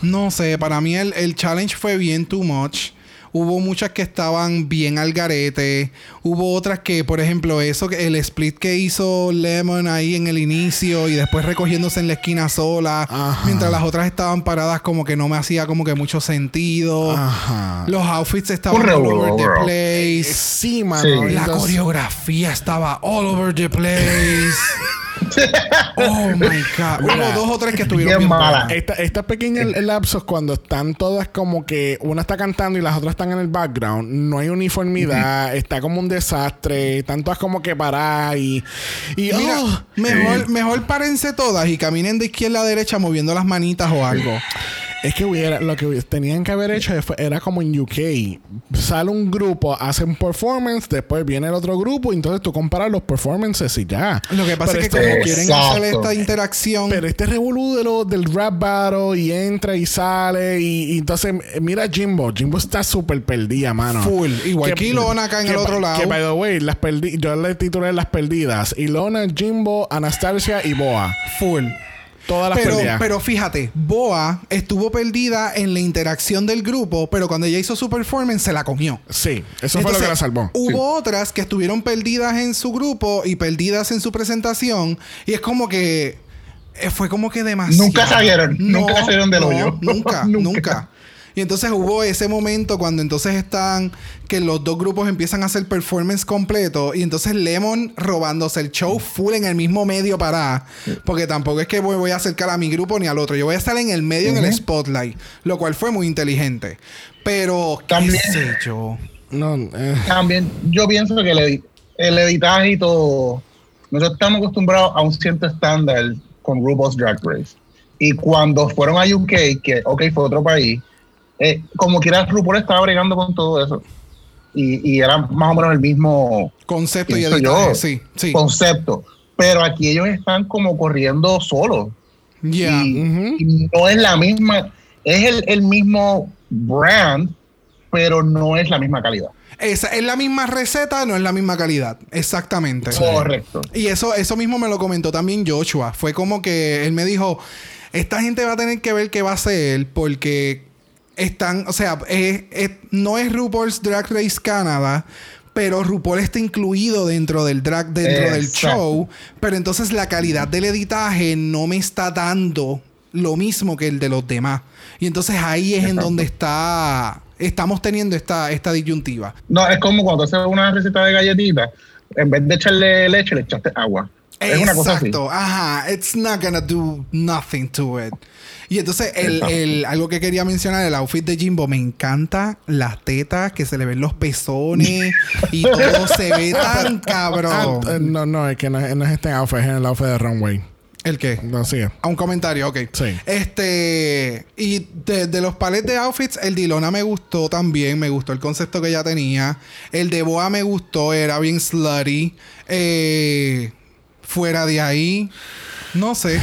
No sé, para mí el, el challenge fue bien too much. Hubo muchas que estaban bien al garete. Hubo otras que, por ejemplo, eso, que el split que hizo Lemon ahí en el inicio y después recogiéndose en la esquina sola. Ajá. Mientras las otras estaban paradas como que no me hacía como que mucho sentido. Ajá. Los outfits estaban all over the place. sí, mano. Sí. La entonces- coreografía estaba all over the place. oh my god. Hubo dos o tres que estuvieron bien bien mala. buenas. Esta, estas pequeñas lapsos cuando están todas como que una está cantando y las otras están en el background, no hay uniformidad, está como un desastre, están todas como que paradas y, y Mira, oh, mejor, mejor párense todas y caminen de izquierda a derecha moviendo las manitas o algo. Es que hubiera, lo que tenían que haber hecho fue- era como en UK, sale un grupo, hacen performance, después viene el otro grupo y entonces tú comparas los performances y ya. Lo que pasa Pero es que este- como quieren Exacto. hacer esta interacción, Pero este revolú de lo, del rap battle y entra y sale y, y entonces mira Jimbo, Jimbo está súper perdida, mano. Full. Igual que Ilona acá en el otro lado. Que by the way, las perdi yo le titulé las perdidas. Ilona, Jimbo, Anastasia y Boa. full. Todas las Pero, pero fíjate, Boa estuvo perdida en la interacción del grupo, pero cuando ella hizo su performance se la comió. sí, eso fue lo que la Entonces, salvó. Hubo otras que estuvieron perdidas en su grupo y perdidas en su presentación. Y es como que. eh, Fue como que demasiado. Nunca salieron, nunca salieron del no, hoyo. Nunca, Nunca. nunca. Y entonces hubo ese momento cuando entonces están que los dos grupos empiezan a hacer performance completo y entonces Lemon robándose el show full en el mismo medio para porque tampoco es que voy, voy a acercar a mi grupo ni al otro, yo voy a estar en el medio en el spotlight, lo cual fue muy inteligente. Pero qué También- sé yo. No, eh, También yo pienso que el editaje y todo, nosotros estamos acostumbrados a un cierto estándar con RuPaul's Drag Race. Y cuando fueron a UK, que ok, fue otro país, eh, como quiera RuPaul estaba bregando con todo eso. Y, y era más o menos el mismo Concepto y editaje, yo, sí, sí. concepto. Pero aquí ellos están como corriendo solos. Y no es la misma, es el, el mismo brand, pero no es la misma calidad. Esa es la misma receta, no es la misma calidad. Exactamente. Correcto. Y eso, eso mismo me lo comentó también Joshua. Fue como que él me dijo, esta gente va a tener que ver qué va a hacer porque están, o sea, es- es- no es RuPaul's Drag Race Canada, pero RuPaul está incluido dentro del drag, dentro del Exacto. show, pero entonces la calidad del editaje no me está dando lo mismo que el de los demás. Y entonces ahí es en Exacto. donde está, estamos teniendo esta, esta disyuntiva. No, es como cuando haces una receta de galletitas, en vez de echarle leche, le echaste agua. Es una cosa así. Exacto, ajá. It's not gonna do nothing to it. Y entonces, el, el- algo que quería mencionar, el outfit de Jimbo, me encanta las tetas, que se le ven los pezones y todo se ve tan ah, cabrón. eh, no, no, es que no, es- no es este outfit, es en el outfit de Runway. ¿El qué? No, sigue. A un comentario, ok. Sí. Este. Y de, de los palets de outfits, el de Ilona me gustó también. Me gustó el concepto que ella tenía. El de Boa me gustó, era bien slutty. Eh, fuera de ahí. No sé.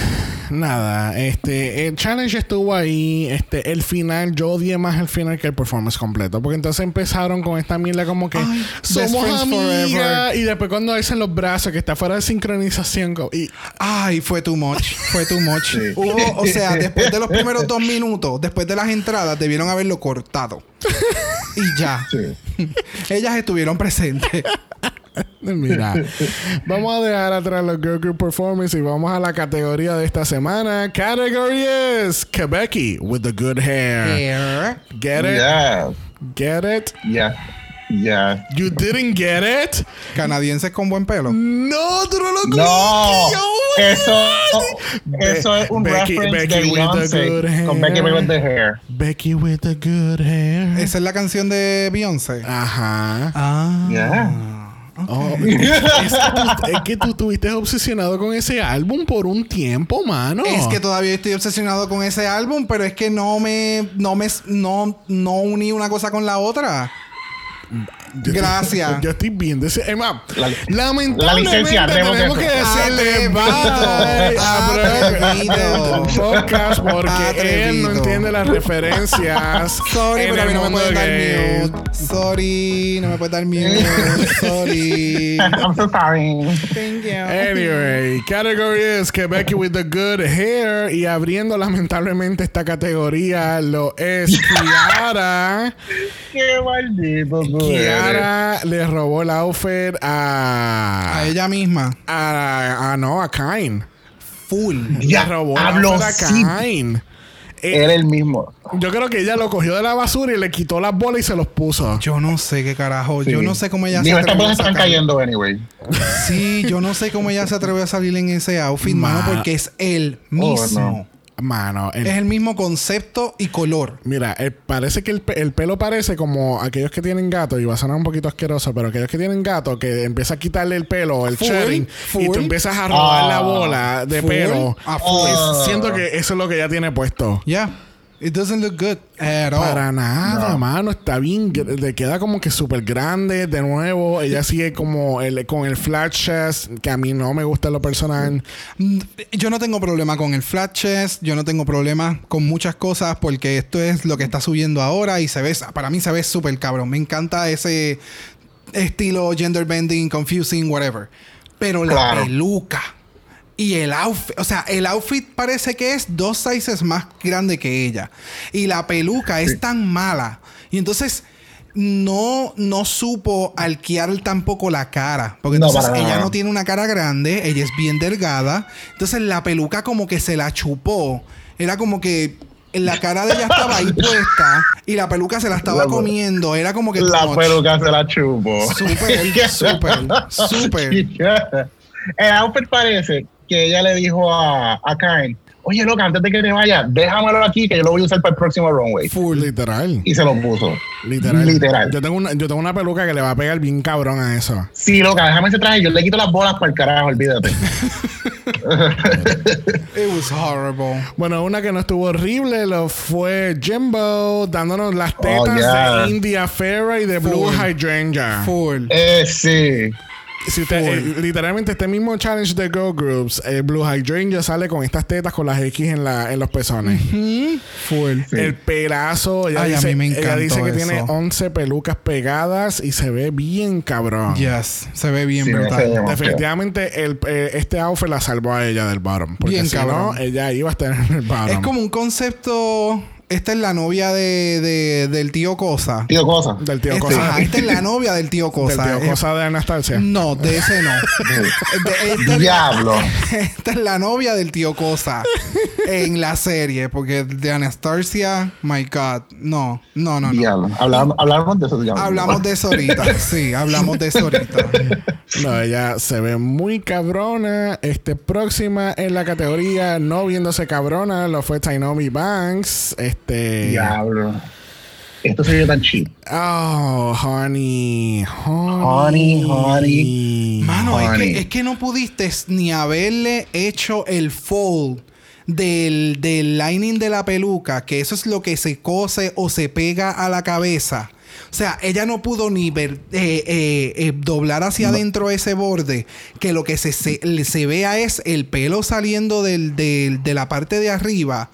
Nada, este, el challenge estuvo ahí, este, el final, yo odié más el final que el performance completo, porque entonces empezaron con esta mierda como que Ay, somos amigas forever. y después cuando alzan los brazos que está fuera de sincronización y Ay, fue too much. Fue too much. Sí. Hubo, o sea, después de los primeros dos minutos, después de las entradas, debieron haberlo cortado. Y ya. Sí. Ellas estuvieron presentes. mira, vamos a dejar atrás los Girl Group Performance y vamos a la categoría de esta semana. Category is Quebecky with the good hair. Get it? Yeah, Get it? yeah, yeah. You didn't get it? Canadienses con buen pelo. No, tú no lo No, eso, eso es un Becky- reference Becky de with the Beyoncé good con Becky hair. with the hair. Becky with the good hair. Esa es la canción de Beyoncé. Ajá. Ah. Yeah. Oh, es, que tú, es que tú estuviste obsesionado con ese álbum por un tiempo, mano. Es que todavía estoy obsesionado con ese álbum, pero es que no me, no me, no, no uní una cosa con la otra. Gracias. Yo estoy bien. Es más, La- lamentablemente la licencia, tenemos tenemos que que- decirle bye a. Brett Podcast porque él no entiende las referencias. Sorry, pero a mí no me puedes dar mute. Sorry, no me puedes dar mute. Sorry. I'm so sorry. Thank you. Anyway, category is Quebec with the good hair. Y abriendo lamentablemente esta categoría lo es Kiara. Qué maldito tú le robó el outfit a. A ella misma. A, a- no, a Kain. Full. Ya, le robó el outfit a. Kain. Eh, Era el mismo. yo creo que ella lo cogió de la basura y le quitó las bolas y se los puso. Yo no sé qué carajo. Yo no sé cómo ella Digo, estas atrevió a están cayendo anyway. Sí, yo no sé cómo ella se atrevió a salir en ese outfit, mano, Ma- porque es el mismo. no. Mano, el- Es el mismo concepto y color. Mira, eh, parece que el, pe- el pelo parece como aquellos que tienen gato, y va a sonar un poquito asqueroso, pero aquellos que tienen gato, que empieza a quitarle el pelo, el Full, sharing, y tú full. empiezas a robar Ah. la bola de Full, pelo. a full. Pues, siento que eso es lo que ella tiene puesto. Yeah. It doesn't look good at all. Para nada, No. mano. Está bien. Le queda como que súper grande. De nuevo, ella sigue como el, con el flat chest, que a mí no me gusta lo personal. Mm, Yo no tengo problema con el flat chest, yo no tengo problema con muchas cosas porque esto es lo que está subiendo ahora y se ve, para mí se ve súper cabrón. Me encanta ese estilo gender bending, confusing, whatever. Pero la Claro. peluca y el outfit, o sea, el outfit parece que es dos sizes más grande que ella. Y la peluca es tan mala. Y entonces no, no supo arquear tampoco la cara. Porque No, entonces ella no tiene una cara grande, ella es bien delgada. Entonces la peluca como que se la chupó. Era como que la cara de ella estaba ahí puesta y la peluca se la estaba La- comiendo. Era como que La peluca se la chupo. Súper, súper, súper. El outfit parece que ella le dijo a, a Karen, oye, loca, antes de que te vaya, déjamelo aquí que yo lo voy a usar para el próximo runway. Full. Literal. Y se lo puso. Literal. Literal. Yo tengo, una, yo tengo una peluca que le va a pegar bien cabrón a eso. Sí, loca, déjame ese traje, yo le quito las bolas para el carajo, olvídate. It was horrible. Bueno, una que no estuvo horrible lo fue Jimbo dándonos las tetas Oh, yeah. de India Ferra y de Blue Full. Hydrangea. Full. eh, sí. Si usted, eh, literalmente este mismo challenge de Girl Groups, eh, Blue Hydrangea sale con estas tetas con las X en, la, en los pezones. Full. Sí. El pelazo, ella, Ay, a dice, mí me ella dice que eso. tiene 11 pelucas pegadas y se ve bien cabrón. Yes, se ve bien Sí, brutal. Definitivamente el, eh, este outfit la salvó a ella del bottom. Porque Bien si no, cabrón. ella iba a estar en el bottom. Es como un concepto. Esta es la novia de, de- del tío Cosa. Tío, cosa. del tío Esta, Cosa. ajá, esta es la novia del tío del Cosa. tío Cosa de Anastasia. No, de ese no. De- esta, es, Diablo. esta es la novia del tío Cosa en la serie. Porque de Anastasia, my God. No, no, no, no. Diablo. Hablamos, hablamos de eso. diablo. Hablamos de eso ahorita. Sí, hablamos de eso ahorita. No, ella se ve muy cabrona. Este, próxima en la categoría no viéndose cabrona lo fue Tainomi Banks. Este. Diablo. Esto se ve tan cheap. Oh, honey. Honey, Honey. honey. Mano, es que, es que no pudiste ni haberle hecho el fold del, del lining de la peluca, que eso es lo que se cose o se pega a la cabeza. O sea, ella no pudo ni ver, eh, eh, eh, doblar hacia adentro ese borde, que lo que se, se, se vea es el pelo saliendo del, del- de la parte de arriba.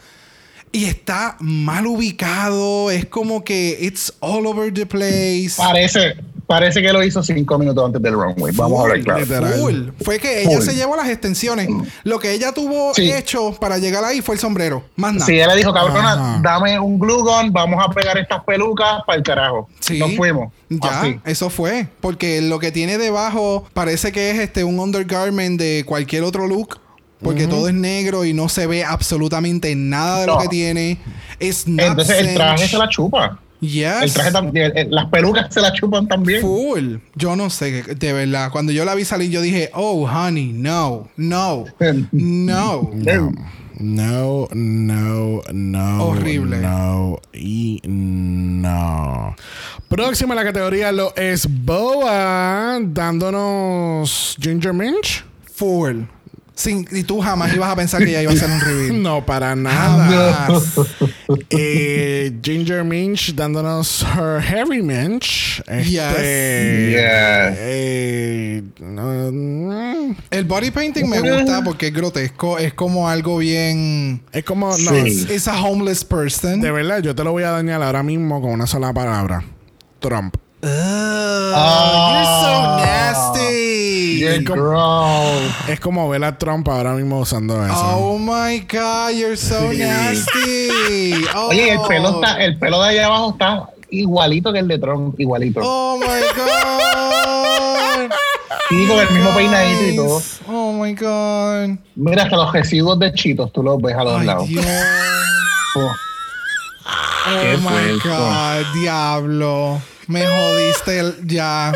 Y está mal ubicado, es como que it's all over the place. Parece, parece que lo hizo cinco minutos antes del runway. Vamos a hablar claro. literal. Fue que ella Full. se llevó las extensiones. Lo que ella tuvo Sí. hecho para llegar ahí fue el sombrero. Más nada. Si ella le dijo, cabrona, dame un glue gun, vamos a pegar estas pelucas para el carajo. Sí. Nos fuimos. Ya, Así. eso fue. Porque lo que tiene debajo parece que es este un undergarment de cualquier otro look. Porque todo es negro y no se ve absolutamente nada de lo que tiene. Es not Entonces el traje se la chupa. Yes. El traje también, las pelucas se la chupan también. Full. Yo no sé, de verdad. Cuando yo la vi salir, yo dije, oh, honey, no, no, no. No. No, no, no. Horrible. No y no. Próxima en la categoría lo es Boa dándonos Ginger Minch. Full. Sin, y tú jamás ibas a pensar que ella iba a hacer un reveal. No, para nada. Eh, Ginger Minch dándonos her Heavy Minch. Este, Yes. Eh, no, no. El body painting me gusta porque es grotesco. Es como algo bien. es como. No, Sí. Es a homeless person. de verdad, yo te lo voy a dañar ahora mismo con una sola palabra: Trump. Ugh, Ah. you're so nasty. You're gross. Es como ver a Trump ahora mismo usando eso. Oh my god, you're so nasty. Oh. Oye, el pelo está, el pelo de allá abajo está igualito que el de Trump, igualito. Oh my god. Sí, con el mismo peinadito y todo. Oh my god. Mira, hasta los residuos de chitos tú los ves a los Ay, lados. Dios. Oh, Oh my god, diablo. Me jodiste el- ya.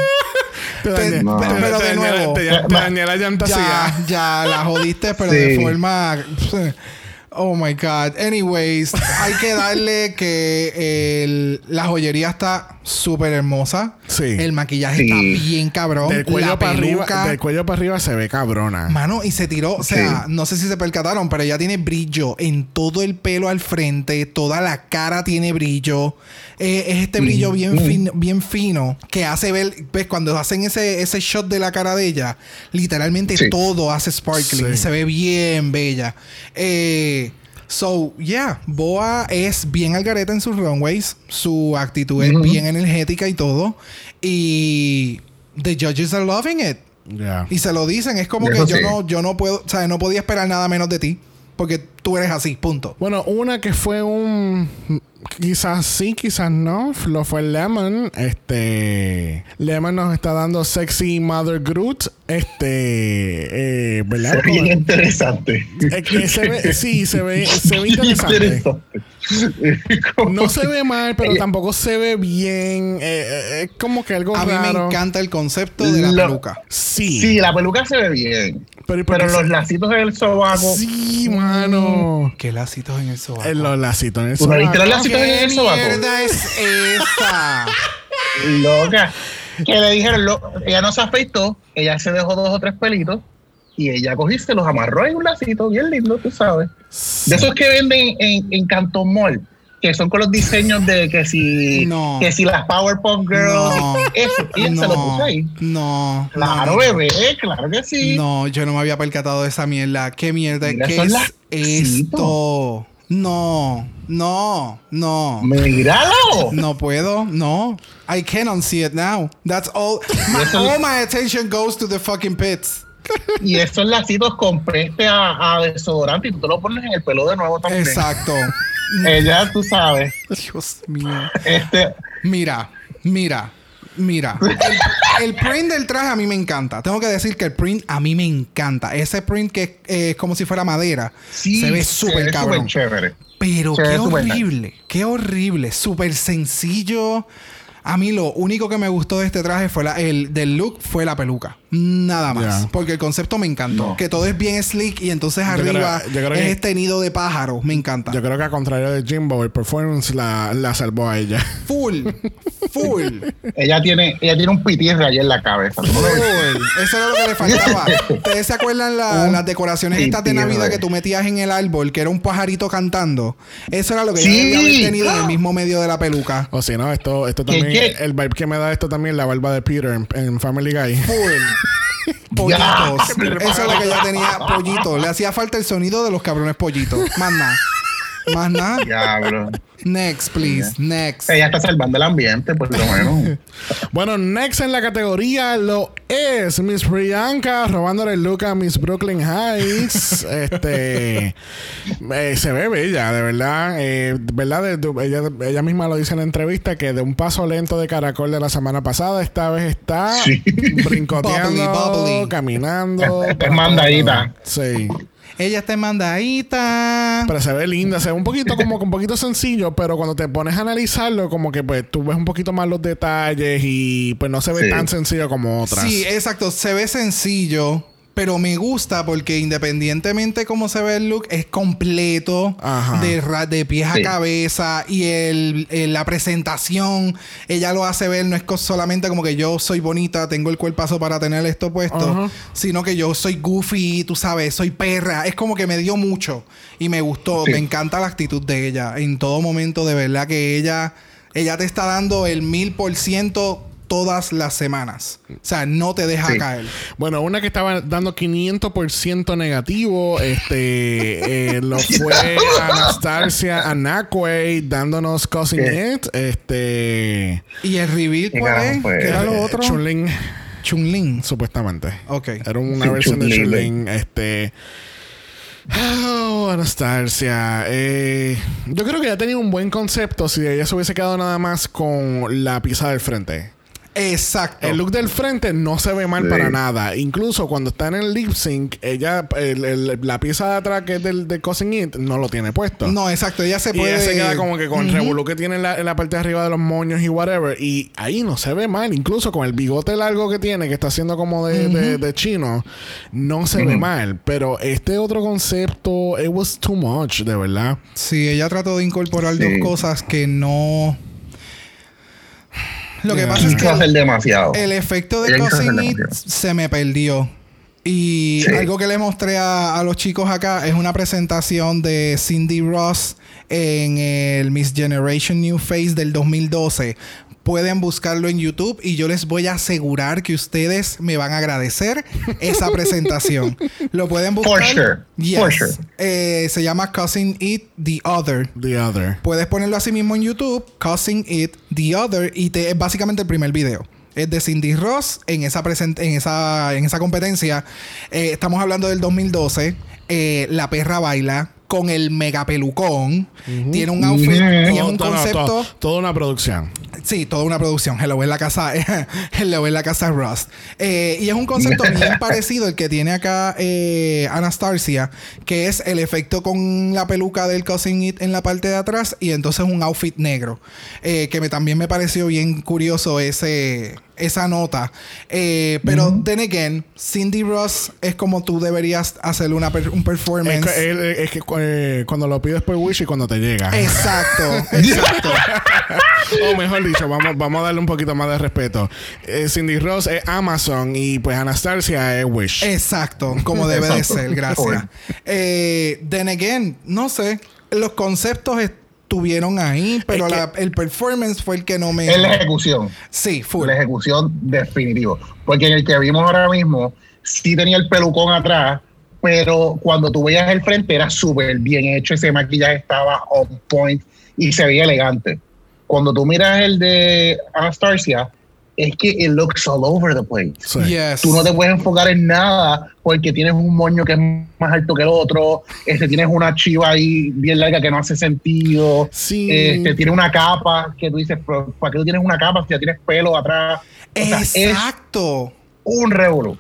Te dañé- No. pero de nuevo. Te, te dañé la llanta Ya, la jodiste, pero Sí. de forma. Oh my God. Anyways, hay que darle que el- la joyería está súper hermosa. Sí. El maquillaje Sí. está bien cabrón. Del cuello, la para arriba, peluca. del cuello para arriba se ve cabrona. Mano, y se tiró, o sea, no sé si se percataron, pero ella tiene brillo en todo el pelo al frente, toda la cara tiene brillo. Eh, es este brillo bien, fin- bien fino que hace ver, ves, cuando hacen ese, ese shot de la cara de ella, literalmente Sí. todo hace sparkling Sí. y se ve bien bella. Eh, so, yeah, Boa es bien al gareta en sus runways, su actitud es bien energética y todo. Y the judges are loving it. Ya. Y se lo dicen, es como Eso que yo sí. no, yo no puedo, o sea, no podía esperar nada menos de ti. Porque tú eres así, punto. Bueno, una que fue un. Quizás sí, quizás no. Lo fue Lemon. Este. Lemon nos está dando Sexy Mother Groot. Este. Eh, ¿Verdad? Se ve bien interesante. Es que se ve, sí, se ve, se ve interesante. No se ve mal, pero Ella- tampoco se ve bien. Eh, eh, es como que algo A mí me encanta el concepto de la Lo- peluca. Sí. Sí, la peluca se ve bien. Pero, ¿y por Pero qué los lacitos en el sobaco. Sí, mano. Qué lacitos en el sobaco. En los lacitos en el ¿Tú no viste los sobaco. lacitos en ¿Qué el sobaco? mierda es esa? Loca. Que le dijeron, lo- ella no se afeitó, ella se dejó dos o tres pelitos y ella se los amarró en un lacito bien lindo, tú sabes. De esos que venden en, en Canton Mall, que son con los diseños de que si, No. que si las Powerpuff Girls, No. eso, y se lo puso ahí. no, Claro, bebé, claro que sí. No, yo no me había percatado de esa mierda. ¿Qué mierda? Mira, ¿Qué es esto? No, no, no. Míralo. No puedo, no. I can't unsee it now. That's all. My, all my attention goes to the fucking pits. Y esos lacitos con preste a, a desodorante y tú te lo pones en el pelo de nuevo también. Exacto. Ella, tú sabes, Dios mío. este, Mira, mira, mira. El, el print del traje a mí me encanta. Tengo que decir que el print a mí me encanta. Ese print que eh, es como si fuera madera. sí, se ve súper cabrón. chévere. Pero qué horrible, qué horrible, súper sencillo. A mí lo único que me gustó de este traje fue la, el del look fue la peluca. Nada más. Porque el concepto me encantó. No. Que todo es bien slick y entonces Yo arriba creo- yo creo es que- este nido de pájaro. Me encanta. Yo creo que a contrario de Jimbo, el performance la, la salvó a ella. Full. Full. Ella tiene, ella tiene un pitirre ahí en la cabeza. Full. Eso era lo que le faltaba. ¿Ustedes se acuerdan la- las decoraciones estas de. Navidad que tú metías en el árbol? Que era un pajarito cantando. Eso era lo que yo Sí. debía haber tenido en el mismo medio de la peluca. O si no, esto, esto ¿Qué, también, qué? el vibe que me da esto también, la barba de Peter en, en Family Guy. Full. Pollitos. Eso es lo que ella tenía. Pollitos. Le hacía falta el sonido de los cabrones pollitos. Más nada. Más nada. Diablo. Next, please. Next. Ella está salvando el ambiente, por lo menos. Bueno, next en la categoría lo es Miss Priyanka robándole el look a Miss Brooklyn Heights. este eh, se ve bella, de verdad. Eh, ¿Verdad? De- de- ella, ella misma lo dice en la entrevista que de un paso lento de caracol de la semana pasada, esta vez está Sí. brincoteando, Bubbly, bubbly. caminando. Es mandadita. Sí. Ella está mandadita. Pero se ve linda, se ve un poquito como un poquito sencillo, pero cuando te pones a analizarlo, como que pues tú ves un poquito más los detalles y pues no se ve Sí. tan sencillo como otras. Sí, exacto. Se ve sencillo, Pero me gusta porque independientemente cómo se ve el look, es completo Ajá. de, ra- de pies a Sí. cabeza y el, el- la presentación, ella lo hace ver, no es solamente como que yo soy bonita, tengo el cuerpazo para tener esto puesto, Ajá. sino que yo soy goofy, tú sabes, soy perra. Es como que me dio mucho y me gustó, Sí. me encanta la actitud de ella. En todo momento, de verdad que ella, ella te está dando el mil por ciento todas las semanas. O sea, no te deja Sí. caer. Bueno, una que estaba dando 500% negativo, este, eh, lo fue Anastasia Anakwe dándonos Cousin ¿Qué? It, este, ¿Y el reveal ¿Qué cuál es? ¿Qué era lo eh, otro? Chun-Li, Chun-Lin. supuestamente. Ok. Era una Sí, versión de Chun-Li. Chun-Li, este... Oh, Anastasia. Eh, yo creo que ya tenía un buen concepto si ella se hubiese quedado nada más con la pieza del frente. Exacto. El look del frente no se ve mal Sí. para nada. Incluso cuando está en el lip sync, ella, el- el- la pieza de atrás que es del de Cousin It, no lo tiene puesto. No, exacto. Ella se Y puede... ella se queda como que con el revolú que tiene en la, en la parte de arriba de los moños y whatever. Y ahí no se ve mal. Incluso con el bigote largo que tiene, que está haciendo como de, de- de chino, no se ve mal. Pero este otro concepto, it was too much, de verdad. Sí, ella trató de incorporar Sí. dos cosas que no... Lo que pasa es que demasiado. el efecto de Cousin It se me perdió. Y Sí. algo que le mostré a, a los chicos acá es una presentación de Cindy Ross en el Miss Generation New Face del 2012. Pueden buscarlo en YouTube y yo les voy a asegurar que ustedes me van a agradecer esa presentación. Lo pueden buscar. For sure. Yes. For sure. Eh, se llama Cousin It The Other. The other. Puedes ponerlo así mismo en YouTube, Causing It The Other, y te, es básicamente el primer video. Es de Cindy Ross en esa, present- en esa, en esa competencia. Eh, estamos hablando del 2012. Eh, la perra baila con el mega pelucón. Tiene un outfit Ujú. y es Todo- un todo- concepto. todo- toda una producción. Sí, toda una producción. Hello en la casa. Hello en la casa Rust. Eh, y es un concepto bien parecido el que tiene acá eh, Anastasia, que es el efecto con la peluca del Cousin It en la parte de atrás y entonces un outfit negro. Eh, que me, también me pareció bien curioso ese, esa nota. Eh, pero, then again, Cindy Ross es como tú deberías hacer una per- un Es performance. que, es que eh, cuando lo pides por Wish y cuando te llega. Exacto, exacto. o mejor dicho, vamos, vamos a darle un poquito más de respeto. Eh, Cindy Ross es Amazon y pues Anastasia es Wish. Exacto, como debe de ser, gracias. Eh, then again, no sé, los conceptos estuvieron ahí, pero Es que- la- el performance fue el que no me... Es la ejecución. Sí, full. La ejecución definitivo. Porque en el que vimos ahora mismo, sí tenía el pelucón atrás, pero cuando tú veías el frente era súper bien hecho. Ese maquillaje estaba on point y se veía elegante. Cuando tú miras el de Anastasia, es que it looks all over the place. Sí. Yes. Tú no te puedes enfocar en nada porque tienes un moño que es más alto que el otro, este, tienes una chiva ahí bien larga que no hace sentido, Sí. este, tiene una capa que tú dices, "Pero, ¿para qué tú tienes una capa si ya tienes pelo atrás? O sea, es Exacto. un revolú.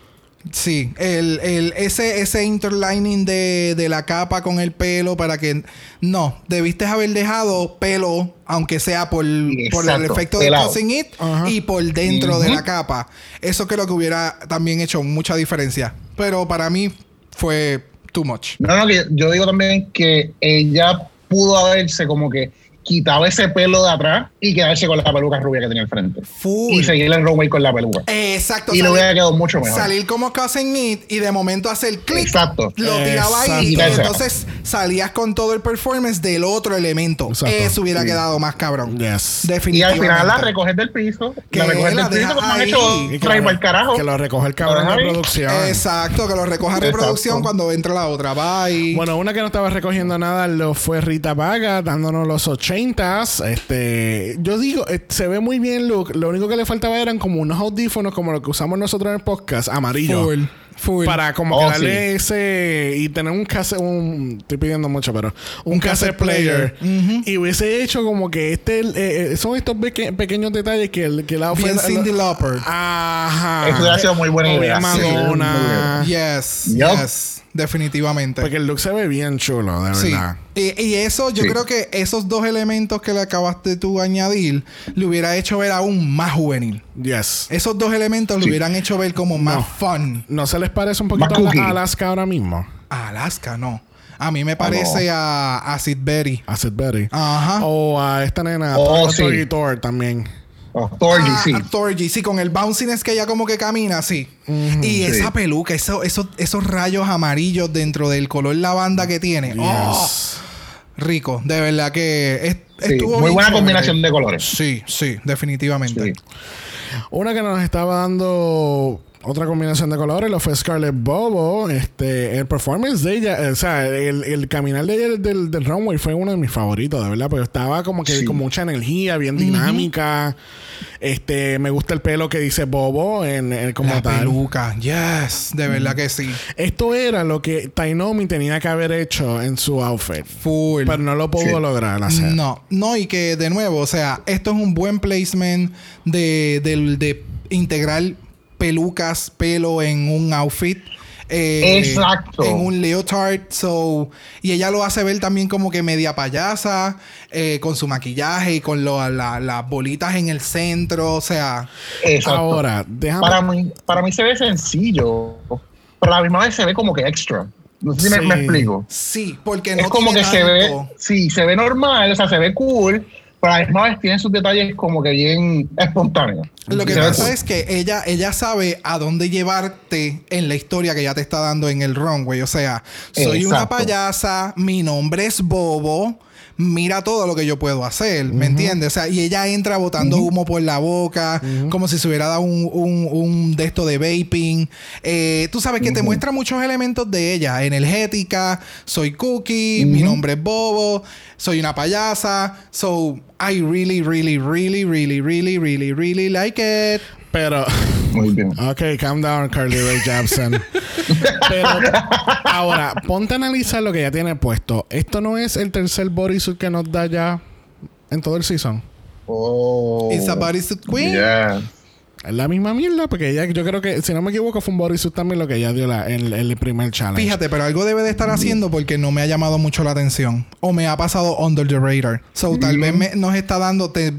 Sí, el, el, ese, ese interlining de, de la capa con el pelo para que... No, debiste haber dejado pelo, aunque sea por, por el efecto de. Cousin It y por dentro de la capa. Eso creo que hubiera también hecho mucha diferencia. Pero para mí fue too much. No, no, yo digo también que ella pudo haberse como que quitado ese pelo de atrás y quedarse con la peluca rubia que tenía al frente. Full. Y seguir el runway con la peluca. Exacto. Y le salir- hubiera quedado mucho mejor. Salir como Cousin It y de momento hacer clic. Exacto. Lo tiraba ahí y entonces salías con todo el performance del otro elemento. Exacto. Eso hubiera Sí. quedado más cabrón. Yes. Y Definitivamente. al final la recoges del piso. Que la recoges la del piso como han hecho Y que el carajo. Que lo recoge el cabrón de Ajá. producción. Exacto, que lo recoja reproducción cuando entra la otra. Bye. Bueno, una que no estaba recogiendo nada lo fue Rita Vaga, dándonos los ochentas. Este, yo digo, eh, se ve muy bien look. Lo único que le faltaba eran como unos audífonos como los que usamos nosotros en el podcast, amarillo. Full. Full. Para como Oh, que darle ese y tener un cassette, un, estoy pidiendo mucho, pero un, cassette, cassette player. player. Y hubiese hecho como que este, eh, eh, son estos peque- pequeños detalles que el que la ofrenda- Cyndi Lauper. Ajá. Eso hubiera sido muy buena idea. Sí, Madonna. Yes. Yup. Yes. Definitivamente. Porque el look se ve bien chulo, de Sí. verdad. Y, y eso, yo Sí. creo que esos dos elementos que le acabaste tú añadir, le hubiera hecho ver aún más juvenil. Yes. Esos dos elementos le hubieran hecho ver como más No. fun. ¿No se les parece un poquito a Alaska ahora mismo? A Alaska, no. A mí me parece a, a Sid Berry. A Sid Betty. Ajá. O a esta nena, Oh, a sí. Thor también. Thorgy, Ah, sí. a Thorgy, sí, con el bounciness que ella como que camina, sí. Y esa peluca, eso, eso- esos rayos amarillos dentro del color lavanda que tiene. ¡Oh! Rico, de verdad que es- Sí, estuvo muy bien buena chévere. combinación de colores. Sí, sí, definitivamente. Sí. Una que nos estaba dando otra combinación de colores lo fue Scarlett Bobo. Este, el performance de ella, o sea, el, el caminar de ella del, del runway fue uno de mis favoritos, de verdad, porque estaba como que Sí. con mucha energía, bien dinámica. Este, me gusta el pelo que dice Bobo en, en- como La tal. peluca, yes, de verdad que sí. Esto era lo que Tainomi tenía que haber hecho en su outfit. Full. Pero no lo pudo Sí. lograr hacer. No, no, y que de nuevo, o sea, esto es un buen placement de, del- de integrar pelucas, pelo en un outfit. eh, Exacto. En un leotard. So, y ella lo hace ver también como que media payasa, eh, con su maquillaje y con lo- la- las bolitas en el centro. O sea, Exacto. Ahora, déjame. para mí, para mí se ve sencillo, pero a la misma vez se ve como que extra. No sé si me, Sí. me explico. sí, porque no es como que se ve, sí, se ve normal, o sea, se ve cool, pero a la misma vez tiene sus detalles como que bien espontáneos. Lo que pasa es que ella, ella sabe a dónde llevarte en la historia que ya te está dando en el runway. O sea, soy una payasa, mi nombre es Bobo. Mira todo lo que yo puedo hacer, ¿me entiendes? O sea, y ella entra botando humo por la boca, como si se hubiera dado un, un, un de esto de vaping. Eh, tú sabes que te muestra muchos elementos de ella. Energética, soy cookie, mi nombre es Bobo, soy una payasa. So, I really, really, really, really, really, really, really like it. Pero. Muy bien. Ok, calm down, Carly Rae Jepsen. Pero ahora, ponte a analizar lo que ya tiene puesto. Esto no es el tercer bodysuit que nos da ya en todo el season. Oh. It's a bodysuit queen. Yeah. Es la misma mierda, porque ella, yo creo que, si no me equivoco, fue un bodysuit también lo que ella dio la, en, en el primer challenge. Fíjate, pero algo debe de estar haciendo porque no me ha llamado mucho la atención. O me ha pasado under the radar. So, tal vez me- nos está dando... Te,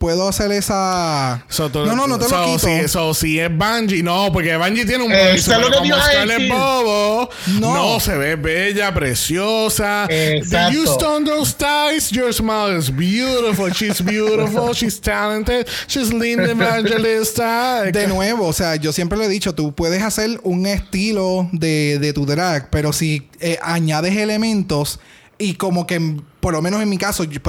Puedo hacer esa... So, tú- no, no, no te so, lo quito. Si, so, si es Bungie, no, porque Bungie tiene un Eh, bodysuit, eso es lo que como Scarlett decir. Bobo, No. no. se ve bella, preciosa. Exacto. You stone those ties? Your smile is beautiful. She's beautiful. She's talented. She's Linda Evangelista. De nuevo, o sea, yo siempre le he dicho, tú puedes hacer un estilo de, de tu drag, pero si eh, añades elementos y como que, por lo menos en mi caso, yo,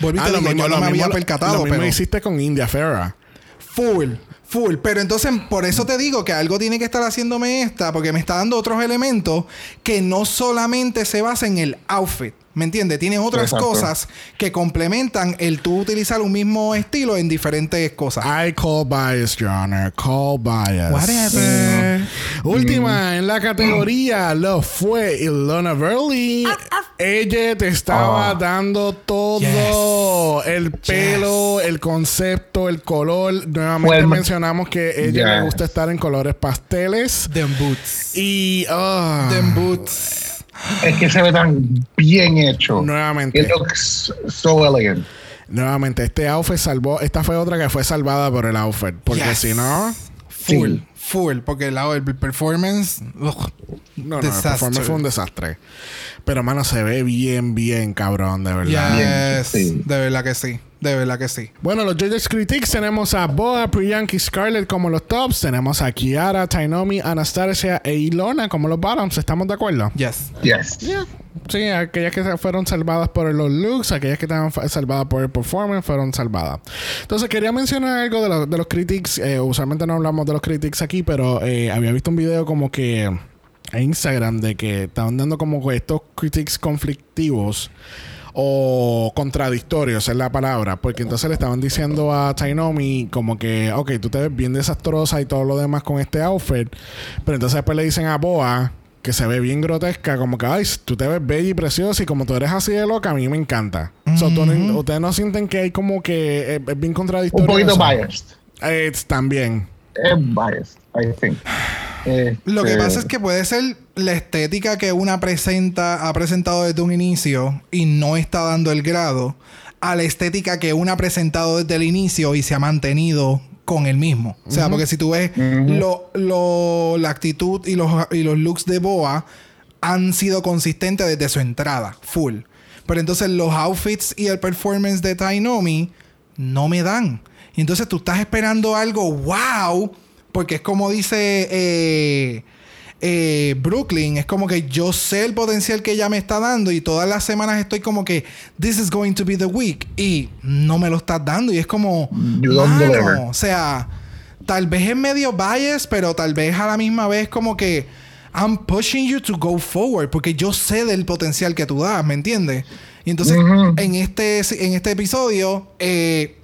y Ah, lo mismo- yo no lo me mismo- había percatado, Lo mismo pero... hiciste con India Ferra. Full, full. Pero entonces, por eso te digo que algo tiene que estar haciéndome esta, porque me está dando otros elementos que no solamente se basa en el outfit. ¿Me entiendes? Tiene otras Exacto. cosas que complementan el tú utilizar un mismo estilo en diferentes cosas. I call bias, Your Honor. Call bias. Whatever. Última en la categoría lo fue Ilona Verley. Ella te estaba Ah. dando todo. El pelo, el concepto, el color. Nuevamente Well, mencionamos que ella le yes. gusta estar en colores pasteles. Them boots. Y ah, Them boots. Es que se ve tan bien hecho. Nuevamente. It looks so elegant. nuevamente, este outfit salvó. Esta fue otra que fue salvada por el outfit. Porque Yes. si no. Full. Sí. Full. Porque el, el performance. ugh, No, no, el performance fue un desastre. Pero, mano, se ve bien, bien cabrón, de verdad. yes. sí. De verdad que sí. De verdad que sí. Bueno, los Judges Critics tenemos a Boa, Priyanka y Scarlett como los tops. Tenemos a Kiara, Tainomi, Anastasia e Ilona como los bottoms. ¿Estamos de acuerdo? Yes. Yes. Yeah. Sí, aquellas que fueron salvadas por los looks, aquellas que estaban salvadas por el performance fueron salvadas. Entonces quería mencionar algo de, los- de los critics. Eh, usualmente no hablamos de los critics aquí, pero eh, había visto un video como que en Instagram de que estaban dando como estos critics conflictivos o contradictorios es la palabra, porque entonces le estaban diciendo a Tainomi como que, ok, tú te ves bien desastrosa y todo lo demás con este outfit, pero entonces después le dicen a Boa que se ve bien grotesca, como que, ay, tú te ves bella y preciosa y como tú eres así de loca, a mí me encanta. So, tú no- ¿Ustedes no sienten que hay como que eh, es bien contradictorio? Un poquito eso? biased. Eh, también. Es biased, I think. Lo que Este, pasa es que puede ser la estética que una presenta, ha presentado desde un inicio y no está dando el grado, a la estética que una ha presentado desde el inicio y se ha mantenido con el mismo. O sea, porque si tú ves lo, lo- la actitud y los, y los looks de Boa han sido consistentes desde su entrada, full. Pero entonces los outfits y el performance de Tainomi no me dan. Y entonces tú estás esperando algo wow, porque es como dice eh, eh, Brooklyn, es como que yo sé el potencial que ella me está dando y todas las semanas estoy como que this is going to be the week y no me lo estás dando y es como mano, o sea, tal vez es medio bias, pero tal vez a la misma vez como que I'm pushing you to go forward porque yo sé del potencial que tú das, ¿me entiendes? Y entonces en este en este episodio eh,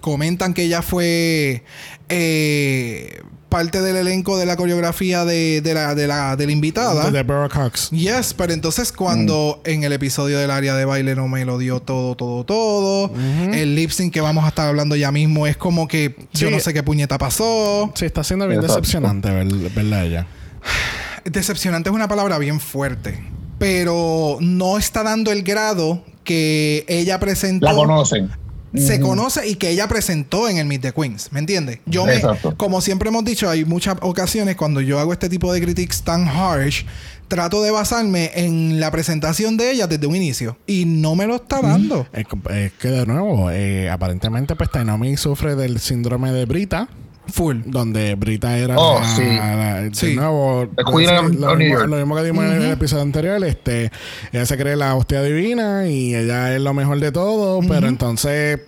comentan que ella fue eh, parte del elenco de la coreografía de, de la, de, la, de la invitada. De Deborah Cox. Yes, pero entonces cuando en el episodio del área de baile no me lo dio todo, todo, todo. El lip sync que vamos a estar hablando ya mismo es como que yo no sé qué puñeta pasó. Sí, está siendo bien Exacto. decepcionante ver, verla ella. Decepcionante es una palabra bien fuerte, pero no está dando el grado que ella presentó. La conocen. Se conoce y que ella presentó en el Meet the Queens, ¿me entiendes? Yo me, como siempre hemos dicho, hay muchas ocasiones cuando yo hago este tipo de critiques tan harsh, trato de basarme en la presentación de ella desde un inicio y no me lo está dando. Es, es que de nuevo, eh, aparentemente pues Tainomi sufre del síndrome de Brita. Full. Donde Brita era Oh, la- sí. la- Sí. nuevo The Queen lo, New mismo, York. lo mismo que dimos en el episodio anterior este ella se cree la hostia divina y ella es lo mejor de todo pero entonces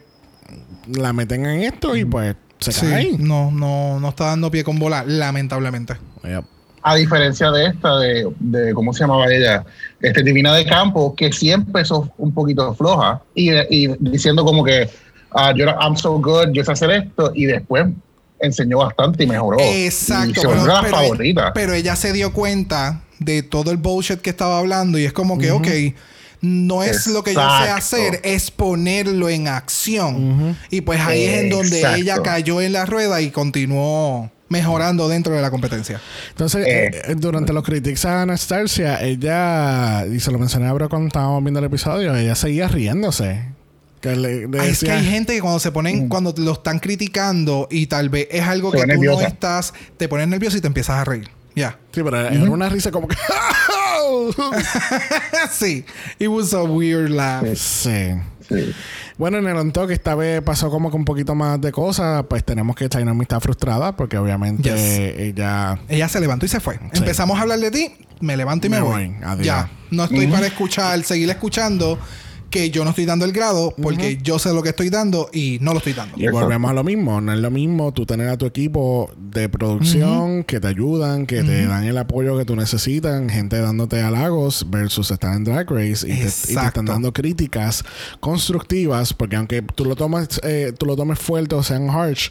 la meten en esto y pues se Sí, cae no, no, no está dando pie con bola, lamentablemente. Yep. A diferencia de esta, de, de ¿cómo se llamaba ella? Este Divina de Campo, que sí empezó un poquito floja y, y diciendo como que ah, yo I'm so good, yo sé hacer esto, y después enseñó bastante y mejoró. Exacto. Y se pero, favorita. pero ella se dio cuenta de todo el bullshit que estaba hablando y es como que, ok, no es lo que yo sé hacer, es ponerlo en acción. Y pues ahí es en donde ella cayó en la rueda y continuó mejorando dentro de la competencia. Entonces, Eh. eh, durante los critiques a Anastasia, ella, y se lo mencioné a Bro cuando estábamos viendo el episodio, ella seguía riéndose. Que le, le Ay, es que hay gente que cuando se ponen, cuando lo están criticando y tal vez es algo Se que tú no nerviosa. estás, te pones nervioso y te empiezas a reír. Ya. Sí, pero era una risa como que... sí. It was a weird laugh. sí. Sí. Bueno, en el on talk esta vez pasó como que un poquito más de cosas. Pues tenemos que Tainomi está frustrada porque obviamente Yes. ella... Ella se levantó y se fue. Empezamos a hablar de ti, me levanto y me, Me voy. voy. Adiós. Ya. No estoy para escuchar, seguir escuchando que yo no estoy dando el grado porque yo sé lo que estoy dando y no lo estoy dando. Y Exacto. volvemos a lo mismo. No es lo mismo tú tener a tu equipo de producción que te ayudan, que te dan el apoyo que tú necesitas, gente dándote halagos versus estar en Drag Race y te, y te Exacto. están dando críticas constructivas porque aunque tú lo tomas, eh, tú lo tomes fuerte o sean harsh,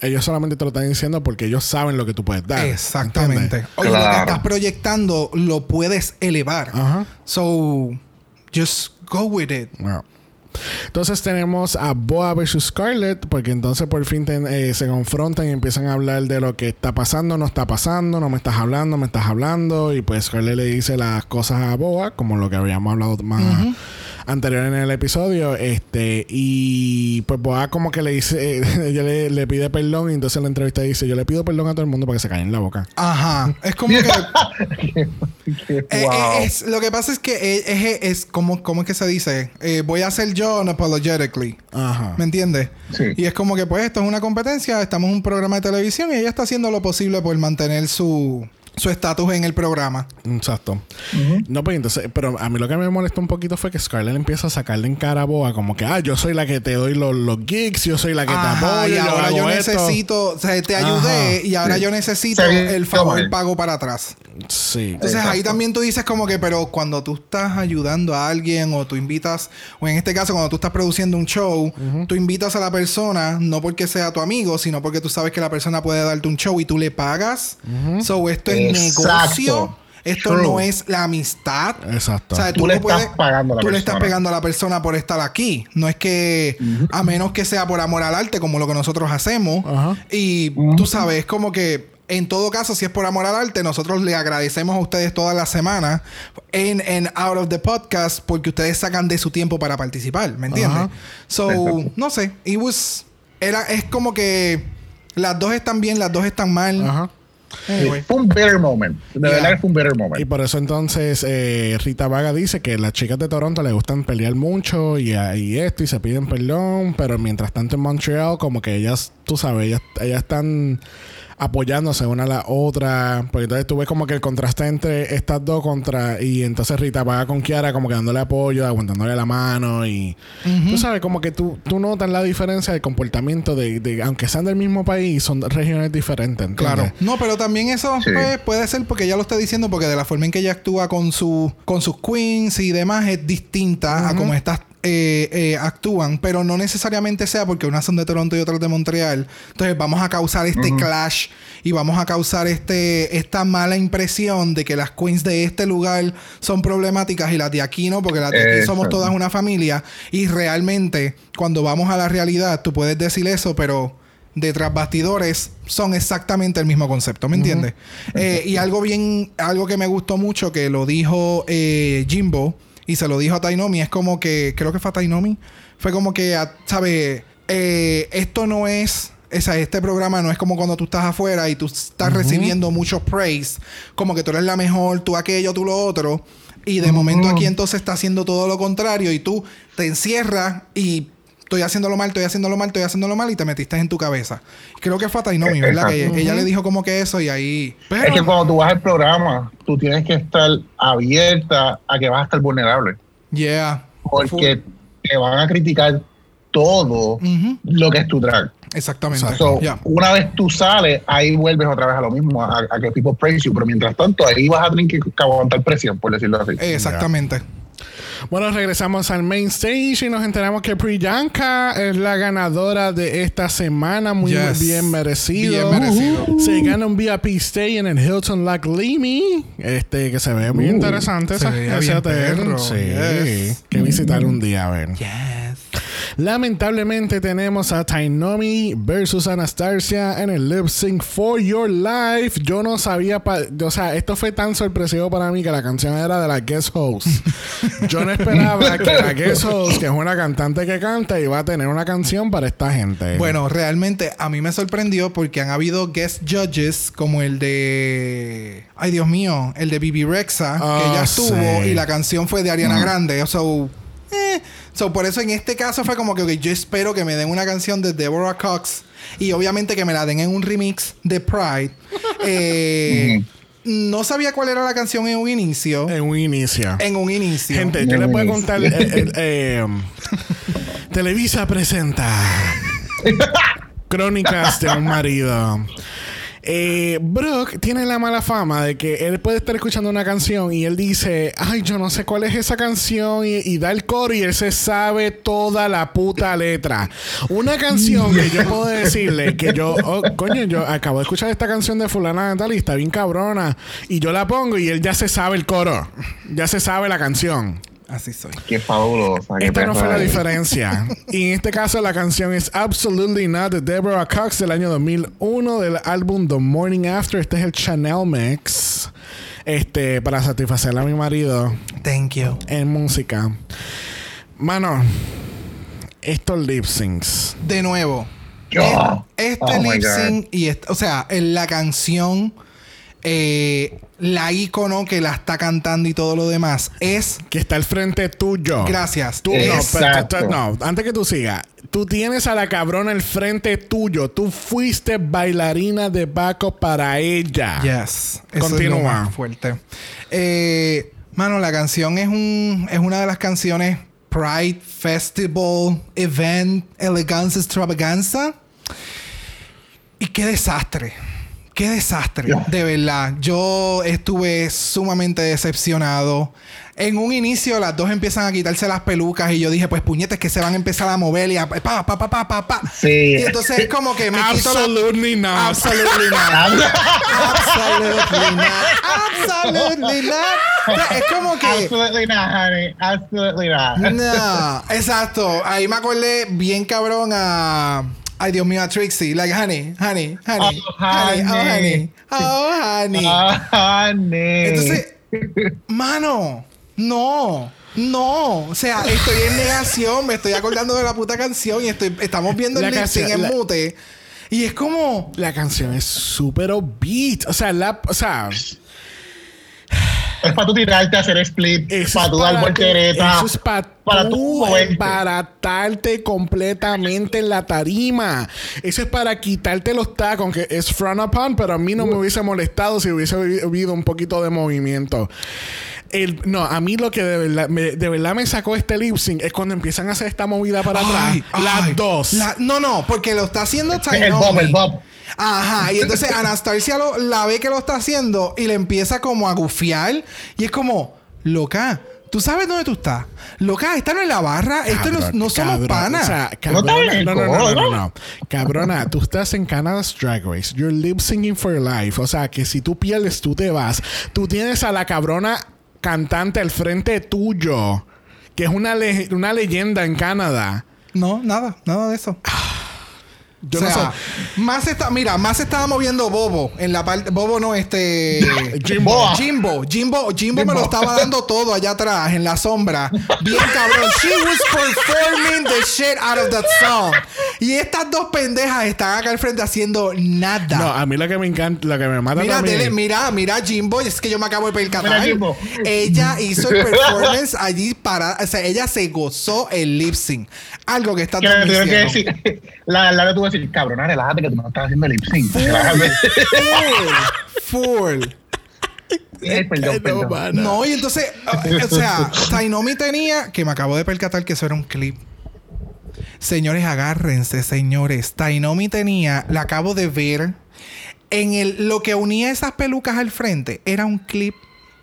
ellos solamente te lo están diciendo porque ellos saben lo que tú puedes dar. Exactamente. Oye, lo que estás proyectando lo puedes elevar. Ajá. So, just go with it. Entonces tenemos a Boa versus Scarlett, porque entonces por fin ten- eh, se confrontan y empiezan a hablar de lo que está pasando, no está pasando, no me estás hablando, me estás hablando, y pues Scarlett le dice las cosas a Boa, como lo que habíamos hablado más anterior en el episodio, este, y pues Boa como que le dice, ella le, le pide perdón, y entonces en la entrevista dice, yo le pido perdón a todo el mundo para que se callen la boca. Ajá. Es como que. Eh, wow. eh, es, lo que pasa es que eh, es, es, como, ¿cómo es que se dice? Eh, voy a ser yo unapologetically. Ajá. ¿Me entiendes? Sí. Y es como que, pues, esto es una competencia, estamos en un programa de televisión y ella está haciendo lo posible por mantener su su estatus en el programa. Exacto. No, pues entonces, pero a mí lo que me molestó un poquito fue que Scarlett empieza a sacarle en cara a Boa, como que, ah, yo soy la que te doy los, los gigs, yo soy la que te apoyo, y ahora yo esto. necesito, o sea, te ayudé Ajá. y ahora Sí. yo necesito Sí, el favor mal. pago para atrás. Sí. Entonces ahí también tú dices como que, pero cuando tú estás ayudando a alguien o tú invitas, o en este caso cuando tú estás produciendo un show, tú invitas a la persona no porque sea tu amigo, sino porque tú sabes que la persona puede darte un show y tú le pagas. So esto es. Negocio. Esto True. no es la amistad. Exacto. O sea, Tú le estás pagando a la tú le estás persona. pegando a la persona por estar aquí. No es que, a menos que sea por amor al arte, como lo que nosotros hacemos. Ajá. Y tú sabes, es como que En todo caso, si es por amor al arte, nosotros le agradecemos a ustedes toda la semana en, en Out of the Podcast porque ustedes sacan de su tiempo para participar, ¿me entiendes? So, Exacto. no sé, it was, era, es como que las dos están bien, las dos están mal. Ajá. Anyway. Fue un better moment. De Yeah. verdad que fue un better Y moment. por eso entonces eh, Rita Vaga dice que las chicas de Toronto le gustan pelear mucho y, y esto y se piden perdón, pero mientras tanto en Montreal como que ellas, tú sabes, ellas, ellas están apoyándose una a la otra, porque entonces tú ves como que el contraste entre estas dos contra y entonces Rita Vaga con Kiara como que dándole apoyo, aguantándole la mano y tú sabes como que tú, tú notas la diferencia de comportamiento de, de aunque sean del mismo país, son regiones diferentes, ¿entiendes? Claro. No, pero también eso Sí. pues, puede ser porque ella lo está diciendo, porque de la forma en que ella actúa con su, con sus queens y demás es distinta a como estas eh, eh, actúan, pero no necesariamente sea porque unas son de Toronto y otras de Montreal. Entonces vamos a causar este clash y vamos a causar este esta mala impresión de que las queens de este lugar son problemáticas y las de aquí no, porque las de aquí somos todas una familia. Y realmente cuando vamos a la realidad tú puedes decir eso, pero detrás bastidores son exactamente el mismo concepto, ¿me entiendes? Eh, y algo bien, algo que me gustó mucho que lo dijo eh, Jimbo y se lo dijo a Tainomi, es como que, creo que fue a Tainomi, fue como que, a- ¿sabes? Eh, esto no es, o sea, este programa no es como cuando tú estás afuera y tú estás recibiendo muchos praise, como que tú eres la mejor, tú aquello, tú lo otro. Y de momento aquí entonces está haciendo todo lo contrario y tú te encierras y estoy haciéndolo mal, estoy haciéndolo mal, estoy haciéndolo mal y te metiste en tu cabeza. Creo que fue a Tainomi, ¿verdad? Que ella le dijo como que eso y ahí... Es que cuando tú vas al programa, tú tienes que estar abierta a que vas a estar vulnerable. Yeah. Porque te van a criticar todo lo que es tu drag. Exactamente. So, Yeah. Una vez tú sales, ahí vuelves otra vez a lo mismo, a, a que people praise you. Pero mientras tanto, ahí vas a tener que, que aguantar presión, por decirlo así. Exactamente. Bueno, regresamos al main stage y nos enteramos que Priyanka es la ganadora de esta semana. Muy Yes. bien merecido. Bien merecido. Se gana un VIP stay en el Hilton Lac Limi. Este, que se ve muy Uh, interesante se esa- ese hotel. Sí. Yes. Que visitar un día a ver. Yes. Lamentablemente tenemos a Tainomi versus Anastasia en el lip sync for your life. Yo no sabía, o sea, esto fue tan sorpresivo para mí que la canción era de la guest host. Yo no esperaba que la guest host, que es una cantante que canta, iba a tener una canción para esta gente. Bueno, realmente a mí me sorprendió porque han habido guest judges como el de. Ay, Dios mío, el de Bibi Rexa, Ah, que ya estuvo sí. y la canción fue de Ariana Grande. So, eh. so, por eso en este caso fue como que ok, yo espero que me den una canción de Deborah Cox y obviamente que me la den en un remix de Pride. Eh, no sabía cuál era la canción en un inicio. en un inicio. En un inicio. Gente, yo les voy a contar. eh, Televisa presenta Crónicas de un marido. Eh, Brooke tiene la mala fama de que él puede estar escuchando una canción y él dice, ay, yo no sé cuál es esa canción y, da el coro y él se sabe toda la puta letra. Una canción que yo puedo decirle que yo, oh, coño, yo acabo de escuchar esta canción de fulana de tal y está bien cabrona y yo la pongo y él ya se sabe el coro, ya se sabe la canción. Así soy. Qué fabulosa. qué Esta no fue la diferencia. y en este caso la canción es Absolutely Not de Deborah Cox del año 2001 del álbum The Morning After. Este es el Chanel Mix. Este, para satisfacer a mi marido Thank you. en música. Mano, estos lip syncs. De nuevo. Oh, Este oh my lip sync y est- o sea, en la canción, eh, la icono que la está cantando y todo lo demás es. Que está al frente tuyo. Gracias. Tú, no, Exacto. pero- no, antes que tú sigas. Tú tienes a la cabrona al frente tuyo. Tú fuiste bailarina de backup para ella. Yes. Eso es lo Continúa. más fuerte. Eh, mano, la canción es un es una de las canciones Pride Festival Event Elegance Extravaganza. Y qué desastre. Qué desastre. Yeah. De verdad. Yo estuve sumamente decepcionado. En un inicio las dos empiezan a quitarse las pelucas y yo dije, pues puñetes que se van a empezar a mover y a pa, pa, pa, pa, pa, pa. Sí. Y entonces es como que me quito la... Absolutely not. Absolutely not. Absolutely not. Absolutely not. Es como que. Absolutely not, honey. Absolutely not. No, exacto. Ahí me acordé bien cabrón a, Ay, Dios mío, a Trixie. Like, honey, honey, honey, Oh, honey, oh, honey, oh, honey. Ah, ne. Entonces, mano, no. No, o sea, estoy en negación, me estoy acordando de la puta canción y estoy, estamos viendo La el canción- en la- mute. Y es como, La canción es súper beat. O sea, la, o sea, Es para tú tirarte a hacer split, eso para tú dar para tu- voltereta. Eso es pa- para tú embaratarte completamente en la tarima. Eso es para quitarte los tacos, que es front upon, pero a mí no me hubiese molestado si hubiese habido un poquito de movimiento. El- no, a mí lo que de verdad, me, de verdad me sacó este lip sync es cuando empiezan a hacer esta movida para Ay, atrás. Las dos. la- no, no, porque lo está haciendo el Tainomi. bob, el bob. Ajá, y entonces Anastasia lo- la ve que lo está haciendo y le empieza como a gufiar. Y es como, loca, ¿tú sabes dónde tú estás? Loca, esta no es la barra, esto no, no somos panas. O sea, No cabrona, no, no, no. Cabrona, tú estás en Canada's Drag Race. You're lip singing for your life. O sea, que si tú pierdes, tú te vas. Tú tienes a la cabrona cantante al frente tuyo, que es una, una leyenda en Canadá. no, nada, nada de eso. Yo o sea, no sé. más está, mira, más estaba moviendo Bobo en la parte, Bobo no, este Jimbo. Jimbo, Jimbo, Jimbo me lo estaba dando todo allá atrás en la sombra. Bien cabrón. She was performing the shit out of that song. Y estas dos pendejas están acá al frente haciendo nada. No, a mí lo que me encanta, lo que me mata Mira, también- dele- mira, mira, Jimbo, es que yo me acabo de percatar. Mira, Jimbo. Ella hizo el performance allí para, o sea, ella se gozó el lip sync. Algo que está Que que decir, la, la decir, cabrona, relájate que tú no estás haciendo lip sync. Relájate. Full. Perdón, Ay, no, perdón. mano. No, y entonces, o sea, Tainomi tenía, que me acabo de percatar que eso era un clip. Señores, agárrense, señores. Tainomi tenía, la acabo de ver, en el, lo que unía esas pelucas al frente, era un clip,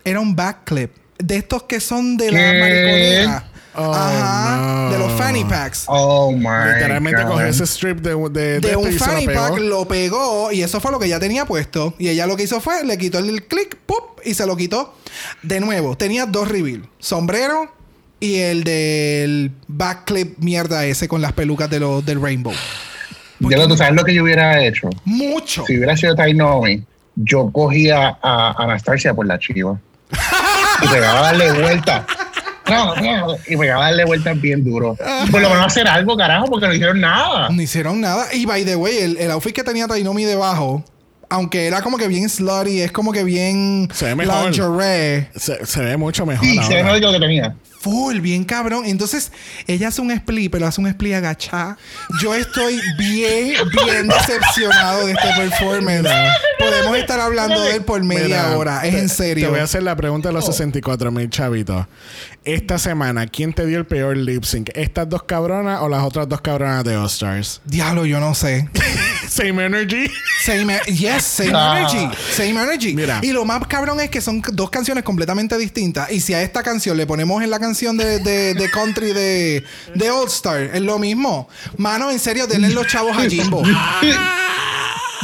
era un back clip. De estos que son de la mariconera. Oh, Ajá. no. De los fanny packs. Oh my Literalmente God. cogió ese strip de, de, de este un lo fanny pack lo pegó y eso fue lo que ella tenía puesto. Y ella lo que hizo fue le quitó el clic, ¡pup! y se lo quitó. De nuevo, tenía dos reveal: sombrero y el del backclip mierda ese con las pelucas de los, del Rainbow. Yo lo- tú sabes lo que yo hubiera hecho. Mucho. Si hubiera sido Tainomi, yo cogía a Anastasia por la chiva. y pegaba a darle vuelta. No, no, y pegaba a darle vueltas bien duro. Por lo menos hacer algo, carajo, porque no hicieron nada. No hicieron nada. Y by the way, el, el outfit que tenía Tainomi debajo, aunque era como que bien slutty, es como que bien Se ve mejor. lingerie. Se, se ve mucho mejor Sí, se ve mejor que lo que tenía. Full, bien cabrón. Entonces, ella hace un split, pero hace un split agachada. Yo estoy bien, bien decepcionado de este performance. Podemos estar hablando de él por media Mira, hora. Es te- en serio. Te voy a hacer la pregunta de los 64 mil chavitos. Esta semana, ¿quién te dio el peor lip sync? ¿Estas dos cabronas o las otras dos cabronas de All Stars? Diablo, yo no sé. Same energy. Same, e- yes, same Ah. energy. Same energy. Mira. Y lo más cabrón es que son dos canciones completamente distintas. Y si a esta canción le ponemos en la canción de, de, de country de, de All Star, es lo mismo. Mano, en serio, denle los chavos a Jimbo.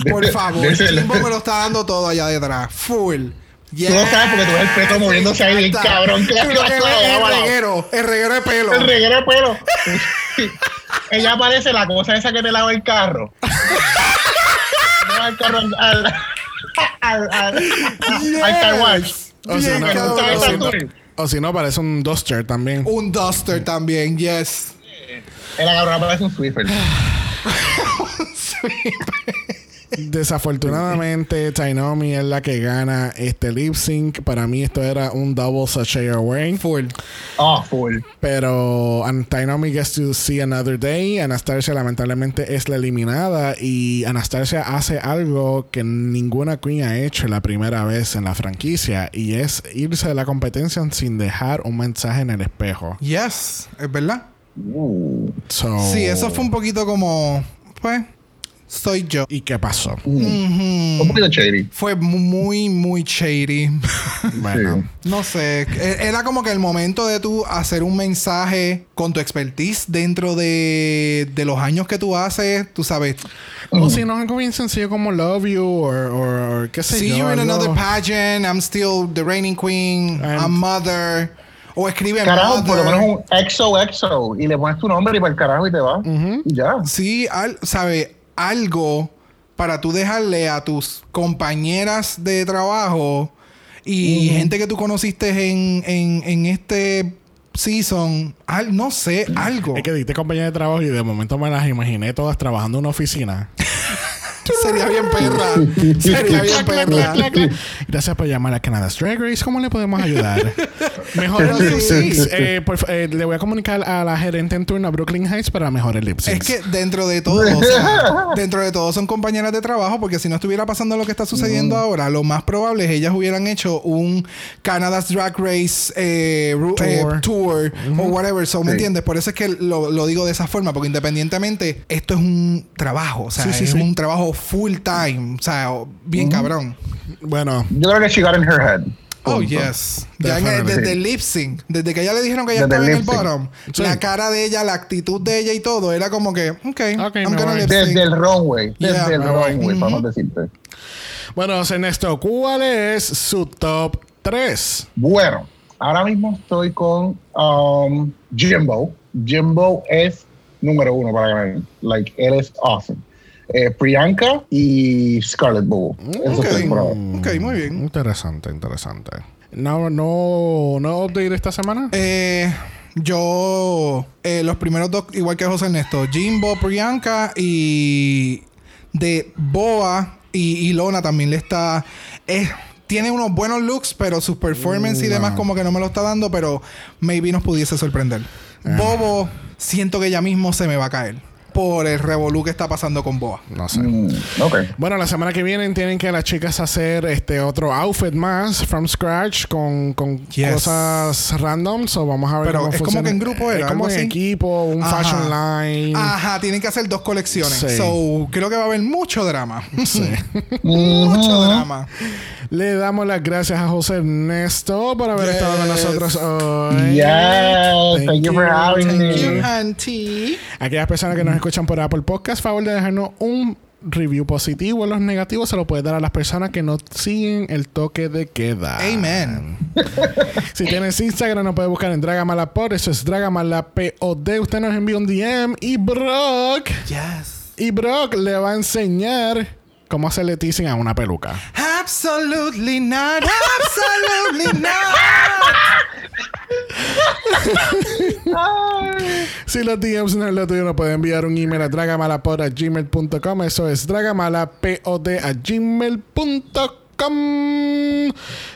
Por favor. Jimbo me lo está dando todo allá detrás. Full. Tú lo sabes porque tú ves el peto moviéndose ahí bien cabrón. Que el reguero. El reguero de pelo. El reguero de pelo. Ella parece la cosa esa que te lava el carro. El carro al, al, al, al, al car wash. O si no, cabrón. o si no- o si no, parece un duster también. Un duster también, yes. La cabrona parece un Swiffer. Desafortunadamente, Tainomi es la que gana este lip sync. Para mí, esto era un double sachet away. Full. Oh, full. Pero Tainomi gets to see another day. Anastasia, lamentablemente, es la eliminada. Y Anastasia hace algo que ninguna queen ha hecho la primera vez en la franquicia. Y es irse de la competencia sin dejar un mensaje en el espejo. Yes. Es verdad. Uh. So- Sí, eso fue un poquito como. Pues. Soy yo. ¿Y qué pasó? Un poquito shady. Fue muy, muy shady. Bueno. no sé. e- Era como que el momento de tú hacer un mensaje con tu expertise dentro de, de los años que tú haces. Tú sabes. O si no, algo bien sencillo como Love You o or, qué sé See yo. you in algo- another pageant. I'm still the reigning queen. I'm- I'm mother. O escribe Carajo, por lo menos un XOXO y le pones tu nombre y para el carajo y te vas. Y ya. Sí, al- sabe, algo para tú dejarle a tus compañeras de trabajo y gente que tú conociste en, en, en este season, al- no sé, algo. Es que diste compañía de trabajo y de momento me las imaginé todas trabajando en una oficina. Sería bien perra. Sería bien perra. Gracias por llamar a Canada's Drag Race. ¿Cómo le podemos ayudar? Mejor Sí. lip syncs. Eh, por eh, le voy a comunicar a la gerente en turno a Brooklyn Heights para mejores lip Es que dentro de todo, o sea, dentro de todo son compañeras de trabajo, porque si no estuviera pasando lo que está sucediendo ahora, lo más probable es ellas hubieran hecho un Canada's Drag Race eh, eh, Tour. o whatever. So, ¿Me Sí. entiendes? Por eso es que lo, lo digo de esa forma, porque independientemente, esto es un trabajo, o sea, Sí, sí, es sí. un trabajo full time, o sea, bien cabrón. Bueno, Yo creo que she got in her head. Oh, yes. Ya en el- desde el lip sync, desde que ella le dijeron que ella estaba en el bottom, Sí. la cara de ella, la actitud de ella y todo, era como que, ok, Ok, I'm me gonna voy. lip sync. Desde el runway. Desde Yeah. el Me voy. runway, vamos a decirte. bueno, Ernesto, ¿cuál es su top 3? Bueno, ahora mismo estoy con um, Jimbo. Jimbo es número uno para ganar. Like, él es awesome. Eh, Priyanka y Scarlett Bowl. Eso Ok. es por ahora. Ok, muy bien. Interesante, interesante. No, no, no update esta semana. Eh, yo, eh, los primeros dos, igual que José Ernesto, Jimbo, Priyanka y de Boa y, y Lona también le está. eh, tiene unos buenos looks, pero sus performance y demás como que no me lo está dando, pero maybe nos pudiese sorprender. Bobo, siento que ya mismo se me va a caer por el revolú que está pasando con Boa. No sé. Mm, ok. Bueno, la semana que viene tienen que las chicas hacer este otro outfit más from scratch con, con Yes. cosas random. So vamos a ver Pero cómo es como que en grupo era, Es como en equipo, un Ajá. fashion line. Ajá, tienen que hacer dos colecciones. Sí. So, creo que va a haber mucho drama. Sí. mucho drama. Le damos las gracias a José Ernesto por haber Yes. estado con nosotros hoy. Yes, thank you for having Thank me. you, auntie. Aquellas personas que nos escuchan por Apple Podcast, favor de dejarnos un review positivo. Los negativos se lo puedes dar a las personas que no siguen el toque de queda. Amen. Si tienes Instagram, nos puedes buscar en Dragamalapod. Eso es Dragamalapod. Usted nos envía un DM y Brock, Yes. y Brock le va a enseñar cómo hacerle teasing a una peluca. Absolutely not. Absolutely not. Si los DMs no es lo tuyo, nos puede enviar un email a dragamalapod.gmail.com. Eso es dragamalapod a gmail.com.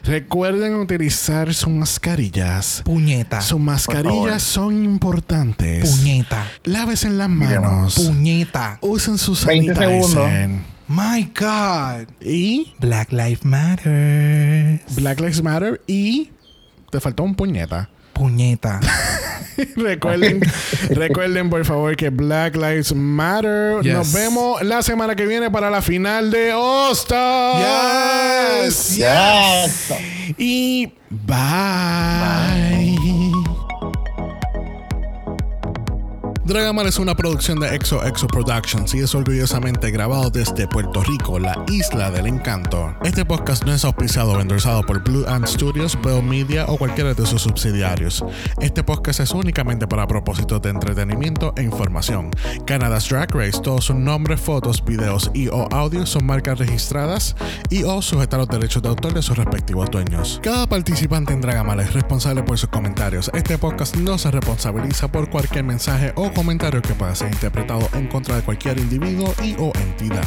Recuerden utilizar sus mascarillas. Puñeta. Sus mascarillas son importantes. Puñeta. Lávense las manos. Puñeta. Usen su 20 sanitizer. segundos. My God. Y Black Lives Matter. Black Lives Matter. Y te faltó un puñeta. Puñeta. recuerden, recuerden por favor que Black Lives Matter. Yes. Nos vemos la semana que viene para la final de All. Yes. Yes. Y bye. Dragamar es una producción de Exo Exo Productions y es orgullosamente grabado desde Puerto Rico, la isla del encanto. Este podcast no es auspiciado o endorsado por Blue Ant Studios, Bell Media o cualquiera de sus subsidiarios. Este podcast es únicamente para propósitos de entretenimiento e información. Canada's Drag Race, todos sus nombres, fotos, videos y o audios son marcas registradas y o sujetan los derechos de autor de sus respectivos dueños. Cada participante en Dragamala es responsable por sus comentarios. Este podcast no se responsabiliza por cualquier mensaje o comentario que pueda ser interpretado en contra de cualquier individuo y o entidad.